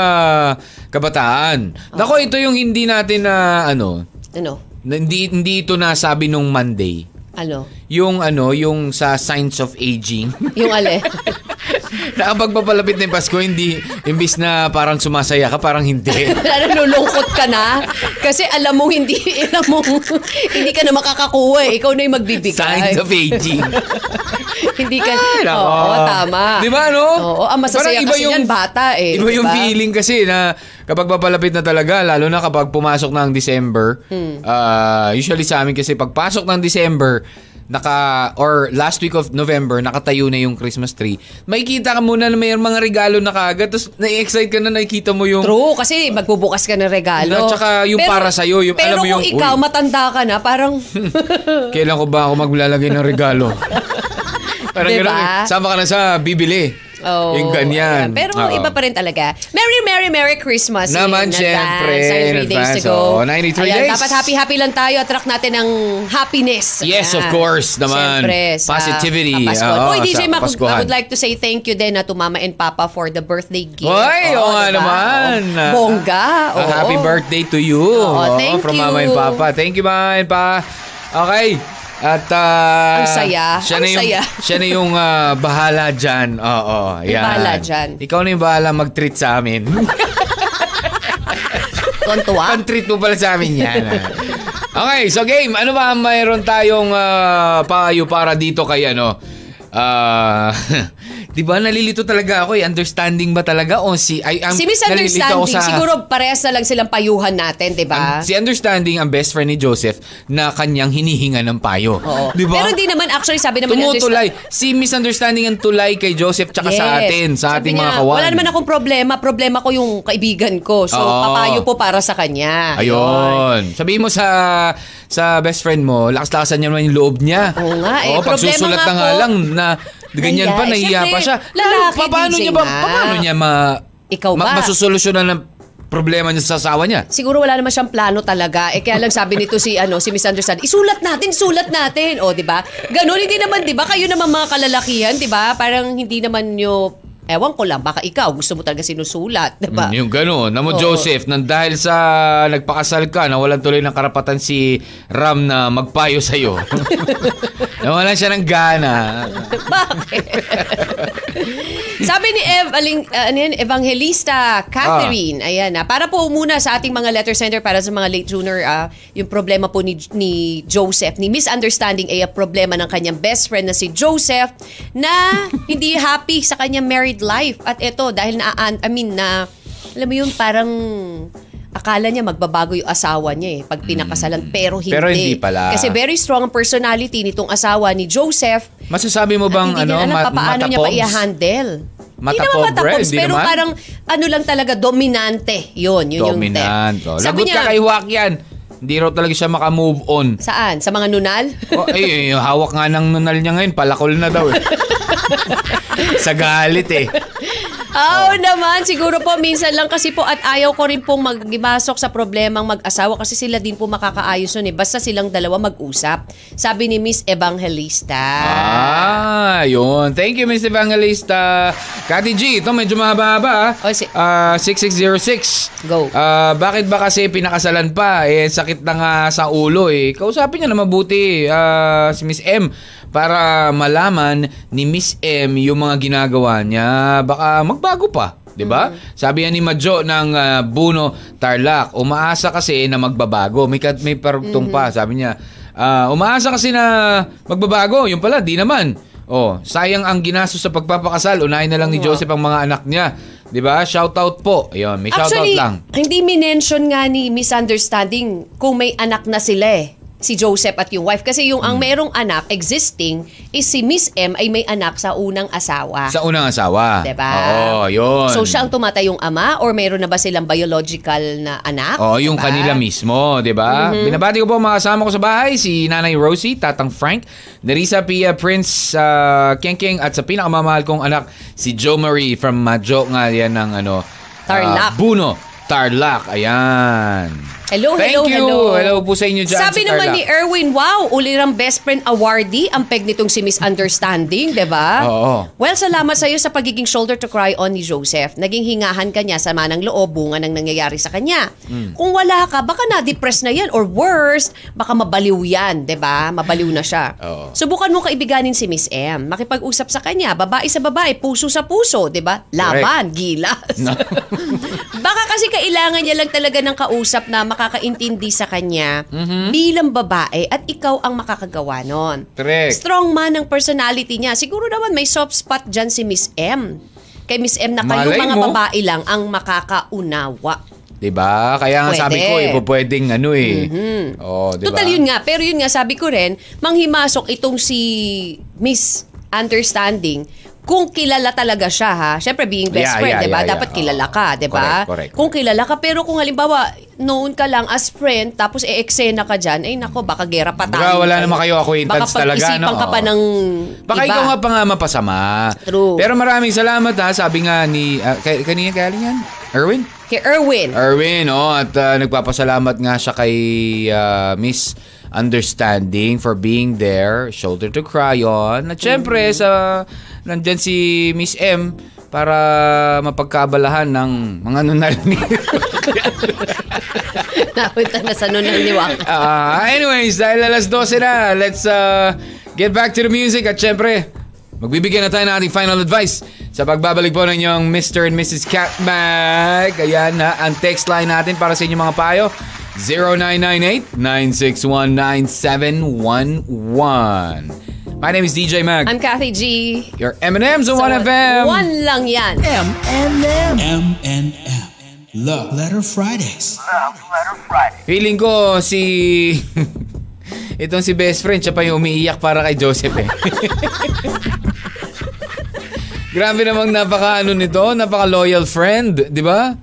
Speaker 1: kabataan. Nako, ito yung hindi natin na, ano,
Speaker 2: Ano?
Speaker 1: na hindi, hindi ito nasabi nung Monday.
Speaker 2: Ano?
Speaker 1: Yung ano, yung sa signs of aging. [LAUGHS]
Speaker 2: Yung ale. [LAUGHS]
Speaker 1: na kapag papalapit na yung Pasko, hindi, imbis na parang sumasaya ka, parang hindi. [LAUGHS]
Speaker 2: Nalulungkot ka na. Kasi alam mo, hindi, alam mo, hindi ka na makakakuha eh. Ikaw na yung magbibigay.
Speaker 1: signs of aging.
Speaker 2: hindi ka,
Speaker 1: Ay,
Speaker 2: oo, tama.
Speaker 1: Di ba, no?
Speaker 2: Oo, ang masasaya
Speaker 1: Parang
Speaker 2: kasi yan, bata eh.
Speaker 1: Iba yung
Speaker 2: di ba?
Speaker 1: feeling kasi na kapag papalapit na talaga, lalo na kapag pumasok na ang December,
Speaker 2: Hmm.
Speaker 1: ah, usually sa amin kasi pagpasok ng December, naka or last week of November nakatayo na yung Christmas tree. Makikita ka muna na may mga regalo na kagad tapos na-excite ka na nakikita mo yung
Speaker 2: True, kasi magbubukas ka ng regalo.
Speaker 1: At saka yung para sa'yo, yung-
Speaker 2: pero
Speaker 1: alam mo
Speaker 2: kung
Speaker 1: yung-
Speaker 2: ikaw,
Speaker 1: uy.
Speaker 2: matanda ka na, parang, [LAUGHS]
Speaker 1: kailan ko ba ako maglalagay ng regalo. [LAUGHS] Parang
Speaker 2: Diba?
Speaker 1: ganun eh. Sama ka na sa bibili.
Speaker 2: Oh,
Speaker 1: yung ganyan.
Speaker 2: ayan. Pero
Speaker 1: Oo.
Speaker 2: iba pa rin talaga. Merry, Merry, Merry Christmas.
Speaker 1: Naman, syempre, in
Speaker 2: three days to go.
Speaker 1: Oo, 93
Speaker 2: Ayan,
Speaker 1: days.
Speaker 2: Dapat happy-happy lang tayo. Attract natin ng happiness.
Speaker 1: Yes,
Speaker 2: Ayan.
Speaker 1: of course naman.
Speaker 2: Syempre, sa
Speaker 1: Positivity.
Speaker 2: Kapaskuhan.
Speaker 1: Oo,
Speaker 2: Oy, DJ
Speaker 1: sa
Speaker 2: Mac. I would like to say thank you din na to Mama and Papa for the birthday gift.
Speaker 1: Oy, oo nga naman.
Speaker 2: Oh, bongga.
Speaker 1: Ah,
Speaker 2: oo.
Speaker 1: happy birthday to you.
Speaker 2: Oo, thank
Speaker 1: from
Speaker 2: you.
Speaker 1: Mama and Papa. Thank you, Mama and Pa. Okay. At ah,
Speaker 2: Ang saya,
Speaker 1: Siya
Speaker 2: ang
Speaker 1: na yung,
Speaker 2: saya.
Speaker 1: Siya na yung ah, bahala dyan. Oo, yan.
Speaker 2: bahala dyan.
Speaker 1: Ikaw na yung bahala mag-treat sa amin. [LAUGHS]
Speaker 2: Tontuwa.
Speaker 1: Pang-treat mo pala sa amin yan. ah. okay, so game. Ano ba mayroon tayong ah, payo para dito kay ano? Ah, [LAUGHS] 'di ba nalilito talaga ako eh. Understanding ba talaga o si ay ang
Speaker 2: Si misunderstanding,
Speaker 1: sa-
Speaker 2: siguro parehas na lang silang payuhan natin, di ba?
Speaker 1: si Understanding ang best friend ni Joseph na kanyang hinihinga ng payo.
Speaker 2: Oo.
Speaker 1: Di ba?
Speaker 2: Pero di naman, actually, sabi naman ni
Speaker 1: Tumutulay. Si misunderstanding ang tulay kay Joseph tsaka sa
Speaker 2: Yes.
Speaker 1: atin, sa
Speaker 2: Sabi
Speaker 1: ating mga
Speaker 2: niya,
Speaker 1: kawan.
Speaker 2: Wala naman akong problema. Problema ko yung kaibigan ko. So,
Speaker 1: Oo.
Speaker 2: papayo po para sa kanya.
Speaker 1: Ayun. Sabihin mo sa sa best friend mo, lakas-lakasan niya naman yung loob niya.
Speaker 2: Oo nga eh.
Speaker 1: Pag
Speaker 2: Problema nga
Speaker 1: na nga
Speaker 2: po,
Speaker 1: lang na ganyan pa, nahiya pa siya.
Speaker 2: lalaki,
Speaker 1: Pa- paano
Speaker 2: DJ
Speaker 1: niya ba,
Speaker 2: nga.
Speaker 1: paano niya ma...
Speaker 2: Ikaw ba?
Speaker 1: ma- masusolusyonan ng problema niya sa asawa niya?
Speaker 2: Siguro wala naman siyang plano talaga. Eh kaya lang sabi nito si ano si Misunderstand, isulat natin, isulat natin. O, 'di ba? Ganon hindi naman 'di ba? Kayo naman mga kalalakihan, 'di ba? Parang hindi naman nyo Ewan ko lang, baka ikaw gusto mo talaga sinusulat, 'di ba?
Speaker 1: Mm, yung gano'n. Namo
Speaker 2: Oo.
Speaker 1: Joseph, nang dahil sa nagpakasal ka, nawalan tuloy ng karapatan si Ram na magpayo sa'yo. [LAUGHS] nawalan siya ng gana. [LAUGHS]
Speaker 2: Bakit? Sabi ni Ev, aling, uh, ano Evangelista Catherine, ayan na, para po muna sa ating mga letter sender para sa mga late tuner, ah, yung problema po ni, ni Joseph, ni misunderstanding ay ang problema ng kanyang best friend na si Joseph na hindi happy sa kanyang married life. At ito, dahil na, I mean, na, alam mo yun, parang akala niya magbabago yung asawa niya eh pag pinakasalan pero hindi.
Speaker 1: Mm. Pero hindi pala.
Speaker 2: Kasi very strong ang personality nitong asawa ni Joseph
Speaker 1: Masasabi mo bang
Speaker 2: hindi
Speaker 1: ano,
Speaker 2: alam
Speaker 1: ma-
Speaker 2: pa paano niya pa i-handle. Hindi
Speaker 1: Matapobre,
Speaker 2: naman
Speaker 1: hindi
Speaker 2: pero
Speaker 1: naman?
Speaker 2: parang ano lang talaga, dominante. Yun, yun
Speaker 1: Dominant.
Speaker 2: yung
Speaker 1: Oh.
Speaker 2: term. Sabi
Speaker 1: Lagot
Speaker 2: niya,
Speaker 1: ka kay yan. Hindi raw talaga siya makamove on.
Speaker 2: saan? Sa mga nunal?
Speaker 1: Oh, ay, yung hawak nga ng nunal niya ngayon, palakol na daw eh. [LAUGHS] [LAUGHS] Sa galit eh.
Speaker 2: Oo naman, siguro po minsan lang kasi po at ayaw ko rin pong magibasok sa problemang mag-asawa kasi sila din po makakaayos nun eh. Basta silang dalawa mag-usap. Sabi ni Miss Evangelista.
Speaker 1: Ah, yun. Thank you, Miss Evangelista. Kati G, ito medyo mahaba.
Speaker 2: Oh, si-
Speaker 1: Ah, 6606.
Speaker 2: Go.
Speaker 1: Ah, bakit ba kasi pinakasalan pa? Eh, sakit na nga sa ulo eh. Kausapin niya na mabuti ah, si Miss M para malaman ni Miss M yung mga ginagawa niya. Baka magbago pa. 'di ba? Sabi yan ni Majo ng ah, Buno Tarlac, umaasa kasi na magbabago. May kat- may parugtong pa, sabi niya. Ah, umaasa kasi na magbabago, yung pala di naman. Oh, sayang ang ginastos sa pagpapakasal. Unahin na lang ni Joseph ang mga anak niya. 'Di ba? Shout out po. Ayun, may shout out
Speaker 2: Actually,
Speaker 1: lang.
Speaker 2: hindi minention nga ni misunderstanding kung may anak na sila eh. Si Joseph at yung wife. Kasi yung ang merong anak existing is si Miss M ay may anak sa unang asawa.
Speaker 1: Sa unang asawa.
Speaker 2: Diba?
Speaker 1: Oo, yun.
Speaker 2: So siya ang tumatayong ama or meron na ba silang biological na anak?
Speaker 1: Oo, yung
Speaker 2: Diba?
Speaker 1: kanila mismo, 'di ba? Binabati ko po mga kasama ko sa bahay, si Nanay Rosie, Tatang Frank, Nerissa Pia Prince uh, Kengkeng at sa pinakamamahal kong anak si Jo Marie from Majo nga yan ng ano
Speaker 2: Tarlac.
Speaker 1: ah, Buno, Tarlac. Ayan.
Speaker 2: Hello,
Speaker 1: Thank
Speaker 2: hello,
Speaker 1: you.
Speaker 2: hello.
Speaker 1: Hello po sa inyo dyan
Speaker 2: Sabi
Speaker 1: sa
Speaker 2: naman ni Erwin, wow, ulirang best friend awardee ang peg nitong si Misunderstanding, di ba?
Speaker 1: Oo.
Speaker 2: Well, salamat sa iyo sa pagiging shoulder to cry on ni Joseph. Naging hingahan ka niya sa manang loob, bunga ng nangyayari sa kanya.
Speaker 1: Hmm.
Speaker 2: Kung wala ka, baka na-depress na yan or worse, baka mabaliw yan, di ba? Mabaliw na siya.
Speaker 1: Oo.
Speaker 2: Subukan mo kaibiganin si Miss M. Makipag-usap sa kanya, babae sa babae, puso sa puso, di ba? Laban, gilas.
Speaker 1: No. [LAUGHS]
Speaker 2: Baka kasi kailangan niya lang talaga ng kausap na makakaintindi sa kanya
Speaker 1: Mhm.
Speaker 2: bilang babae at ikaw ang makakagawa nun.
Speaker 1: Correct.
Speaker 2: Strong man ang personality niya. Siguro naman may soft spot dyan si Miss M. Kay Miss M na kayo
Speaker 1: Malay
Speaker 2: mga
Speaker 1: mo.
Speaker 2: babae lang ang makakaunawa.
Speaker 1: 'Di ba? Kaya nga
Speaker 2: Pwede.
Speaker 1: sabi ko, ipo pwedeng ano eh. Oh, 'di ba?
Speaker 2: Total yun nga. Pero yun nga, sabi ko rin, manghimasok itong si Miss Understanding kung kilala talaga siya ha. Siyempre being best
Speaker 1: Yeah,
Speaker 2: friend,
Speaker 1: yeah,
Speaker 2: 'di ba?
Speaker 1: yeah,
Speaker 2: Dapat
Speaker 1: yeah.
Speaker 2: kilala ka, 'di ba? Kung kilala ka pero kung halimbawa known ka lang as friend tapos e-eksena ka diyan, ay nako baka gera pa
Speaker 1: Baka
Speaker 2: tayo.
Speaker 1: wala naman kayo acquaintance
Speaker 2: baka
Speaker 1: talaga, no?
Speaker 2: ka pa ng
Speaker 1: Baka
Speaker 2: iba.
Speaker 1: ikaw nga pa nga mapasama.
Speaker 2: True.
Speaker 1: Pero maraming salamat ha. Sabi nga ni, kay, kanina kaya yan? Erwin?
Speaker 2: Kay Erwin.
Speaker 1: Erwin, oh, at ah, nagpapasalamat nga siya kay ah, Miss Understanding for being there, shoulder to cry on. At syempre,
Speaker 2: Mm-hmm.
Speaker 1: sa, nandyan si Miss M para mapagkabalahan ng mga nunal ni... [LAUGHS]
Speaker 2: Napunta na sa nunang niwang. [LAUGHS]
Speaker 1: Ah, anyways, dahil alas 12 na, let's uh, get back to the music. At syempre, magbibigyan na tayo ng ating final advice sa pagbabalik po ng inyong Mr. and Mrs. Catmag. Ayan na, ang text line natin para sa inyong mga payo. 0998-961-9711. My name is DJ Mag.
Speaker 2: I'm Kathy G.
Speaker 1: Your M&M's on
Speaker 2: So,
Speaker 1: 1FM.
Speaker 2: One lang yan.
Speaker 3: M&M. M&M. Love Letter Fridays.
Speaker 5: Love Letter Friday.
Speaker 1: Feeling ko si... [LAUGHS] Itong si best friend, siya pa yung umiiyak para kay Joseph eh. [LAUGHS] Grabe namang napaka ano nito, napaka loyal friend, di ba?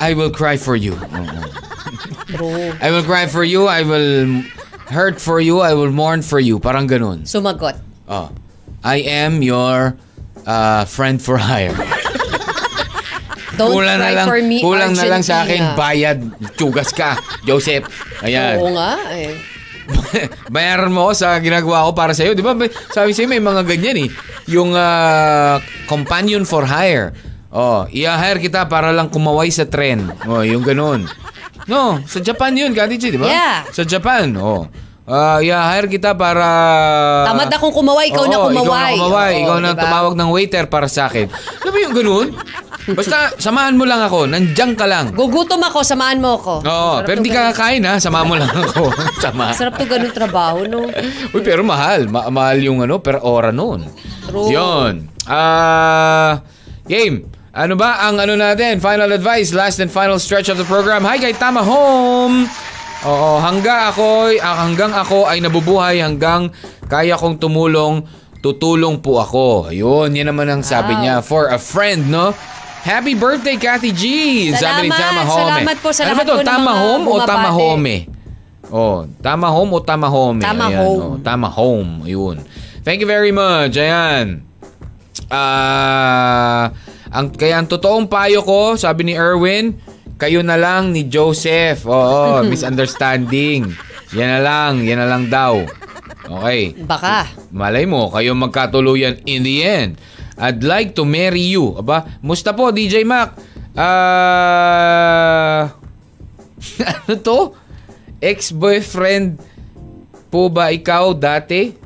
Speaker 1: I will cry for you. Oo.
Speaker 2: True.
Speaker 1: I will cry for you, I will hurt for you, I will mourn for you. Parang ganun.
Speaker 2: Sumagot.
Speaker 1: Oh. I am your uh, friend for hire. [LAUGHS]
Speaker 2: Don't
Speaker 1: kulang
Speaker 2: cry
Speaker 1: na lang,
Speaker 2: for me,
Speaker 1: kulang na lang sa akin,
Speaker 2: Argentina.
Speaker 1: bayad, tsugas ka, Joseph. Ayan.
Speaker 2: Oo nga eh. [LAUGHS]
Speaker 1: Bayaran mo ako sa ginagawa ko para sa'yo. Di ba? Sabi sa'yo, may mga ganyan eh. Yung ah, companion for hire. Oh, i-hire kita para lang kumaway sa tren. Oh, yung ganun. No, sa Japan yun, Kati Chi, di ba?
Speaker 2: Yeah.
Speaker 1: Sa Japan, oh. Ah, i-hire kita para...
Speaker 2: Tamad akong kumaway, ikaw na
Speaker 1: Oo,
Speaker 2: kumaway.
Speaker 1: Ikaw na kumaway.
Speaker 2: Oo,
Speaker 1: ikaw na
Speaker 2: diba?
Speaker 1: tumawag ng waiter para sa akin. Alam mo yung ganun? Basta, samahan mo lang ako. Nandiyan ka lang.
Speaker 2: Gugutom ako, samahan mo ako.
Speaker 1: Oo,
Speaker 2: Sarap
Speaker 1: pero
Speaker 2: to
Speaker 1: di ka kakain ha. Samahan mo lang ako. [LAUGHS] Sama.
Speaker 2: Sarap to ganun trabaho, no?
Speaker 1: Uy, pero mahal. Ma- mahal yung ano, per ora noon.
Speaker 2: True.
Speaker 1: Yun. Ah, game. Ano ba ang ano natin? Final advice, last and final stretch of the program. Hi kay Tama Home. Oo, hangga ako, ah, hanggang ako ay nabubuhay hanggang kaya kong tumulong, tutulong po ako. Ayun, yan naman ang sabi
Speaker 2: Wow.
Speaker 1: niya. For a friend, no? Happy birthday, Kathy G! sabi ni
Speaker 2: Salamat,
Speaker 1: Tama Home.
Speaker 2: salamat po sa
Speaker 1: ano ba
Speaker 2: lahat
Speaker 1: to?
Speaker 2: po ng
Speaker 1: Tama Home o. Tama Home? Oh, Tama Home o Tama Home?
Speaker 2: Tama
Speaker 1: Ayan,
Speaker 2: Home.
Speaker 1: oh, Tama Home. Ayun. Thank you very much. Ayan. Ah, ang kaya ang totoong payo ko, sabi ni Erwin, kayo na lang ni Joseph. Oo, [LAUGHS] misunderstanding. Yan na lang, yan na lang daw. Okay.
Speaker 2: Baka.
Speaker 1: Malay mo, kayo magkatuluyan in the end. I'd like to marry you. Aba, musta po, DJ Mac? Ah... [LAUGHS] ano to? Ex-boyfriend po ba ikaw dati?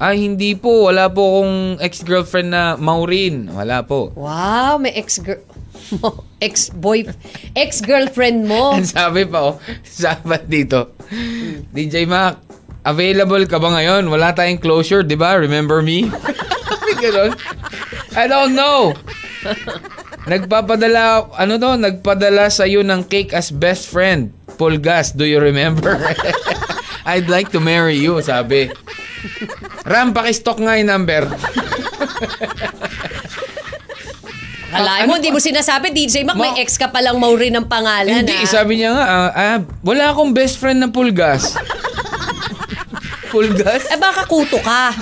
Speaker 1: Ay, hindi po. Wala po akong ex-girlfriend na Maureen. Wala po.
Speaker 2: Wow, may ex-girl... [LAUGHS] ex-boy... Ex-girlfriend mo. [LAUGHS]
Speaker 1: Ang sabi pa, oh, sabi dito, DJ Mac, available ka ba ngayon? Wala tayong closure, di ba? Remember me? [LAUGHS] Ganun. I don't know. Nagpapadala, ano to, nagpadala sa'yo ng cake as best friend. Pulgas, do you remember? I'd like to marry you, sabi. Ram, pakistok nga yung number.
Speaker 2: Kalahin mo, hindi mo sinasabi, DJ Mac, may
Speaker 1: Ma-
Speaker 2: ex ka palang Maureen ng pangalan,
Speaker 1: Hindi,
Speaker 2: ah.
Speaker 1: sabi niya nga, ah, ah, wala akong best friend na pulgas. Pulgas?
Speaker 2: Eh baka kuto ka.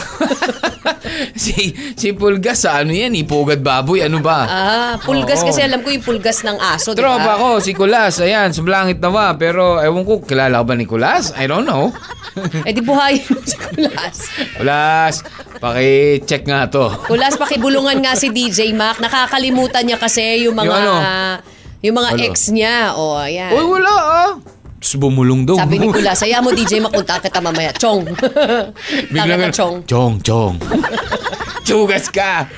Speaker 2: [LAUGHS]
Speaker 1: si si Pulgas sa ano yan, ipugad baboy, ano ba?
Speaker 2: Ah, pulgas
Speaker 1: Oo.
Speaker 2: kasi alam ko yung pulgas ng aso, di ba?
Speaker 1: Tropa ko, si Kulas, ayan, sublangit na ba? Pero ewan ko, kilala ka ba ni Kulas? I don't know. [LAUGHS]
Speaker 2: Eh di buhayin mo [LAUGHS] si Kulas.
Speaker 1: Kulas, paki-check nga to.
Speaker 2: Kulas, pakibulungan nga si DJ Mac. Nakakalimutan niya kasi yung mga...
Speaker 1: Yung ano?
Speaker 2: Yung mga
Speaker 1: Ano?
Speaker 2: ex niya. O, oh, ayan.
Speaker 1: Uy, wala ah. Bumulong daw.
Speaker 2: Sabi ni [LAUGHS] Kulas, saya mo DJ Mac, punta kita mamaya. Chong. [LAUGHS]
Speaker 1: Bigla
Speaker 2: ka, Chong.
Speaker 1: Chong, chong. [LAUGHS] Chugas ka.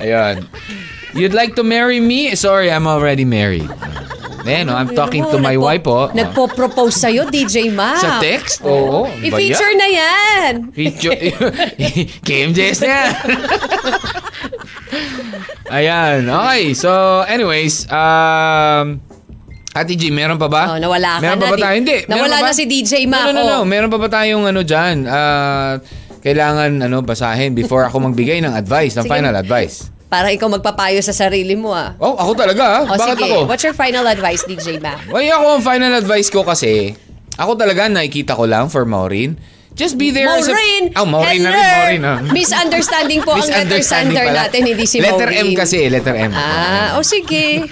Speaker 1: Ayun. You'd like to marry me? Sorry, I'm already married. Ayan, oh, I'm talking to my wife, oh.
Speaker 2: Nagpo-propose sa'yo, DJ Mac.
Speaker 1: Sa text? Oo.
Speaker 2: I-feature na yan.
Speaker 1: Feature. KMJS na yan. Ayan. Okay. So, anyways, um, Ate G, meron pa ba?
Speaker 2: Oh, nawala ka
Speaker 1: meron
Speaker 2: na,
Speaker 1: pa ba tayo? Hindi. meron
Speaker 2: Nawala
Speaker 1: pa ba?
Speaker 2: na si DJ Mac,
Speaker 1: No, no, no, no.
Speaker 2: oh.
Speaker 1: Meron pa ba tayong ano dyan? Ah, kailangan ano basahin before ako magbigay ng advice, ng
Speaker 2: Sige.
Speaker 1: final advice.
Speaker 2: Para ikaw magpapayo sa sarili mo, ah.
Speaker 1: Oh, ako talaga ah.
Speaker 2: O
Speaker 1: Bakit
Speaker 2: sige,
Speaker 1: ako?
Speaker 2: what's your final advice, DJ Mac?
Speaker 1: Well, ako ang final advice ko kasi, ako talaga nakikita ko lang for Maureen. Just be there as a...
Speaker 2: Maureen!
Speaker 1: Oh, Maureen na rin,
Speaker 2: Hello!
Speaker 1: Maureen. ah.
Speaker 2: Misunderstanding po ang letter
Speaker 1: pala.
Speaker 2: natin, hindi si
Speaker 1: Letter
Speaker 2: Maureen.
Speaker 1: M kasi, letter M.
Speaker 2: Ah, o sige.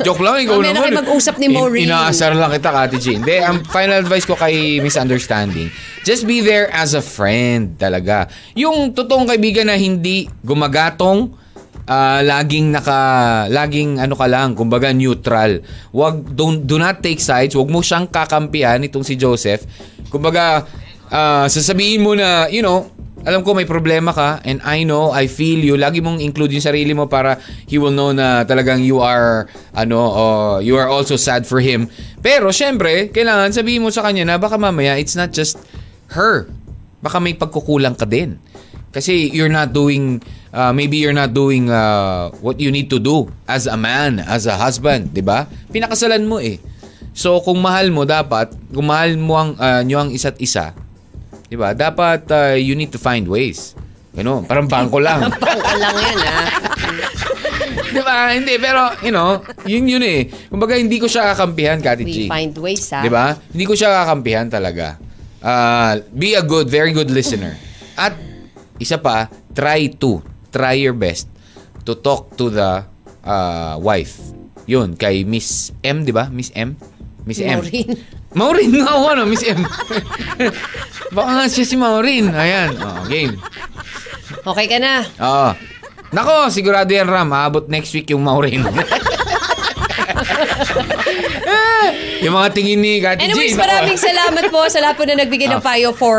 Speaker 1: Joke lang, ikaw
Speaker 2: Mamaya na
Speaker 1: naman.
Speaker 2: kayo mag-usap ni Maureen.
Speaker 1: In- inaasar lang kita, Kati G. Hindi, ang final advice ko kay Misunderstanding, just be there as a friend talaga. Yung totoong kaibigan na hindi gumagatong, ah, laging naka laging ano ka lang, kumbaga neutral. Wag don't do not take sides. Wag mo siyang kakampihan itong si Joseph. Kumbaga ah, sasabihin mo na, you know, alam ko may problema ka and I know, I feel you. Lagi mong include yung sarili mo para he will know na talagang you are ano, uh, you are also sad for him. Pero syempre, kailangan sabihin mo sa kanya na baka mamaya it's not just her. Baka may pagkukulang ka din. Kasi you're not doing uh, maybe you're not doing uh, what you need to do as a man, as a husband, 'di ba? Pinakasalan mo eh. So kung mahal mo dapat, kung mahal mo ang uh, nyo ang isa't isa, 'di ba? Dapat uh, you need to find ways. Ano, parang bangko lang. [LAUGHS]
Speaker 2: Bangka lang yan, ha? [LAUGHS]
Speaker 1: 'Di ba? Hindi, pero you know, yun yun eh. Kumbaga hindi ko siya kakampihan, Kati G.
Speaker 2: We find ways, ha?
Speaker 1: 'Di ba? Hindi ko siya kakampihan talaga. Uh, be a good, very good listener. [LAUGHS] At isa pa, try to, try your best to talk to the uh, wife. Yun, kay Miss M, 'di ba? Miss M? Miss M.
Speaker 2: Maureen.
Speaker 1: Maureen nga ako, ano, Miss M. [LAUGHS] Baka nga siya si Maureen. Ayan, oh, game.
Speaker 2: Okay ka na.
Speaker 1: Oo. Nako, sigurado yan, Ram. Aabot next week yung Maureen. [LAUGHS] yung mga tingin ni Kati
Speaker 2: Anyways,
Speaker 1: G.
Speaker 2: maraming salamat po sa lahat po na nagbigay ng payo for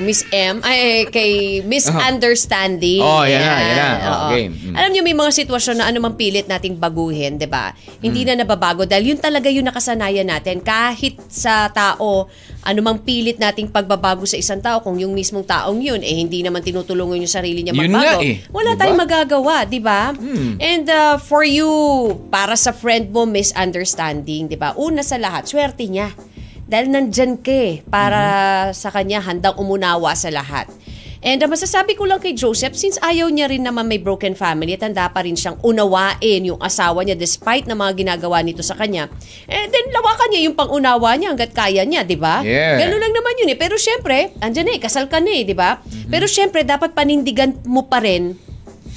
Speaker 2: Miss M, ay kay Miss Understanding.
Speaker 1: Oh, yan na, yan na. Oh,
Speaker 2: Oo.
Speaker 1: game. Mm.
Speaker 2: Alam niyo may mga sitwasyon na anumang pilit nating baguhin, 'di ba? Hindi
Speaker 1: Mm.
Speaker 2: na nababago dahil yun talaga yung nakasanayan natin kahit sa tao anumang pilit nating pagbabago sa isang tao kung yung mismong taong yun eh hindi naman tinutulungan yung sarili niya
Speaker 1: Yun
Speaker 2: magbago.
Speaker 1: nga eh.
Speaker 2: Wala
Speaker 1: Diba?
Speaker 2: tayong magagawa, 'di ba?
Speaker 1: Hmm.
Speaker 2: And uh, for you para sa friend mo misunderstanding, 'di ba? Una sa lahat, swerte niya. Dahil nandyan ka eh, para
Speaker 1: Mm-hmm.
Speaker 2: sa kanya handang umunawa sa lahat. And uh, masasabi ko lang kay Joseph, since ayaw niya rin naman may broken family at handa pa rin siyang unawain yung asawa niya despite na mga ginagawa nito sa kanya, eh then lawakan niya yung pangunawa niya hanggat kaya niya, di ba?
Speaker 1: Yeah.
Speaker 2: Ganun lang naman yun eh. Pero syempre, andyan eh, kasal ka na eh, di ba?
Speaker 1: Mm-hmm.
Speaker 2: Pero syempre, dapat panindigan mo pa rin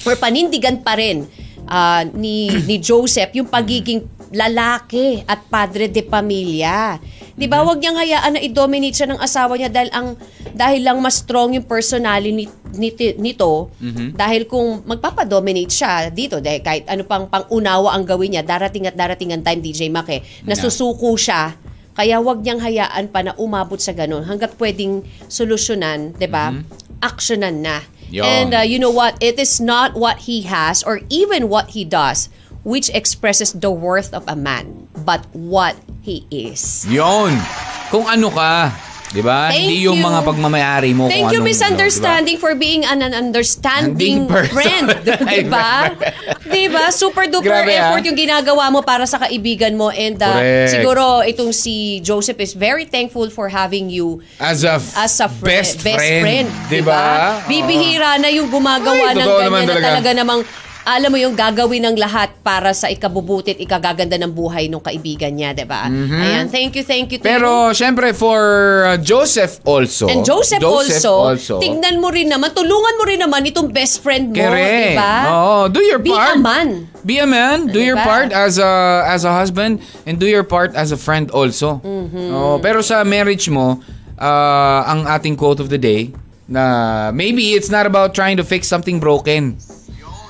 Speaker 2: or panindigan pa rin ah, ni ni Joseph yung pagiging lalaki at padre de pamilya. 'Di ba? Huwag niyang hayaan na i-dominate siya ng asawa niya dahil ang dahil lang mas strong yung personality ni- niti- nito dahil kung magpapa-dominate siya dito dahil kahit ano pang pangunawa ang gawin niya darating at darating ang time DJ eh, nasusuko siya kaya wag niyang hayaan pa na umabot sa ganun hanggat pwedeng solusyonan, 'di ba? Aksyonan na.
Speaker 1: Yun.
Speaker 2: And uh, you know what? It is not what he has or even what he does which expresses the worth of a man, but what he is.
Speaker 1: Yun. Kung ano ka. Di ba?
Speaker 2: Thank
Speaker 1: Hindi yung
Speaker 2: you.
Speaker 1: mga pagmamayari mo
Speaker 2: Thank you, misunderstanding, for being an, an understanding
Speaker 1: Understanding person.
Speaker 2: friend. [LAUGHS] diba? diba? Super duper
Speaker 1: Grabe, ah.
Speaker 2: effort yung ginagawa mo para sa kaibigan mo. And uh,
Speaker 1: Correct.
Speaker 2: siguro itong si Joseph is very thankful for having you
Speaker 1: As a,
Speaker 2: as a friend,
Speaker 1: best friend.
Speaker 2: Di
Speaker 1: Di
Speaker 2: ba?
Speaker 1: ba?
Speaker 2: Bibihira na yung gumagawa
Speaker 1: Ay,
Speaker 2: ng
Speaker 1: totoo
Speaker 2: ganyan na
Speaker 1: talaga.
Speaker 2: talaga namang alam mo yung gagawin ng lahat para sa ikabubuti at ikagaganda ng buhay ng kaibigan niya, di ba? Ayan, thank you, thank you to you.
Speaker 1: Mm-hmm. Pero, syempre, for uh, Joseph also.
Speaker 2: And Joseph, also,
Speaker 1: also.
Speaker 2: tignan mo rin naman, tulungan mo rin naman itong best friend mo, di ba?
Speaker 1: Oo, do your
Speaker 2: Be
Speaker 1: part.
Speaker 2: a man.
Speaker 1: Be a man, do your
Speaker 2: Diba?
Speaker 1: part as a as a husband and do your part as a friend also.
Speaker 2: Mm-hmm.
Speaker 1: Oo, pero sa marriage mo, uh, ang ating quote of the day na maybe it's not about trying to fix something broken.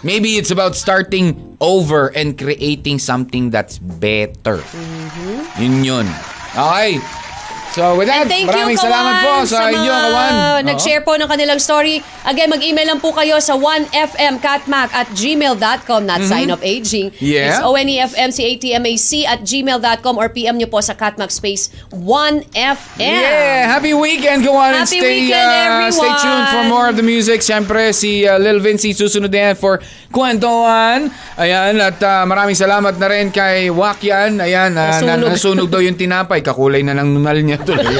Speaker 1: Maybe it's about starting over and creating something that's better. Yun yun. Okay. So with that,
Speaker 2: Mm-hmm. And thank
Speaker 1: maraming
Speaker 2: you,
Speaker 1: salamat po
Speaker 2: Kawan,
Speaker 1: sa, inyo, Kawan.
Speaker 2: Nag-share po ng kanilang story. Again, mag-email lang po kayo sa 1fmcatmac at gmail.com, not sign of aging.
Speaker 1: Mm-hmm. Yeah.
Speaker 2: It's onefmcatmac at gmail.com or PM nyo po sa Catmac space 1FM.
Speaker 1: Yeah! Happy weekend, Kawan! and
Speaker 2: Happy
Speaker 1: stay,
Speaker 2: weekend,
Speaker 1: uh, Stay tuned for
Speaker 2: everyone!
Speaker 1: more of the music. Siyempre, si uh, Lil Vinci susunod din for Kwentuhan. Ayan, at uh, maraming salamat na rin kay Wakyan. Ayan, uh, na,
Speaker 2: Nasunog.
Speaker 1: nasunog daw yung tinapay. Kakulay na ng nunal niya tuloy.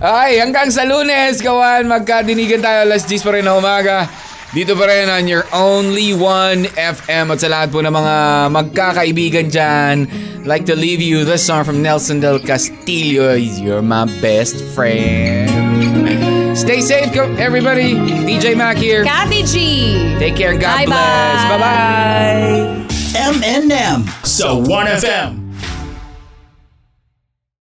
Speaker 1: Ay, hanggang sa lunes, kawan, magkadinigan tayo alas 10 pa rin na umaga. Dito pa rin on your only one FM at sa lahat po ng mga magkakaibigan dyan. Like to leave you this song from Nelson Del Castillo. You're my best friend. Stay safe, everybody. DJ Mac here.
Speaker 2: Kathy G.
Speaker 1: Take care. God
Speaker 2: Bye-bye.
Speaker 1: bless. Bye-bye.
Speaker 3: M&M sa 1FM.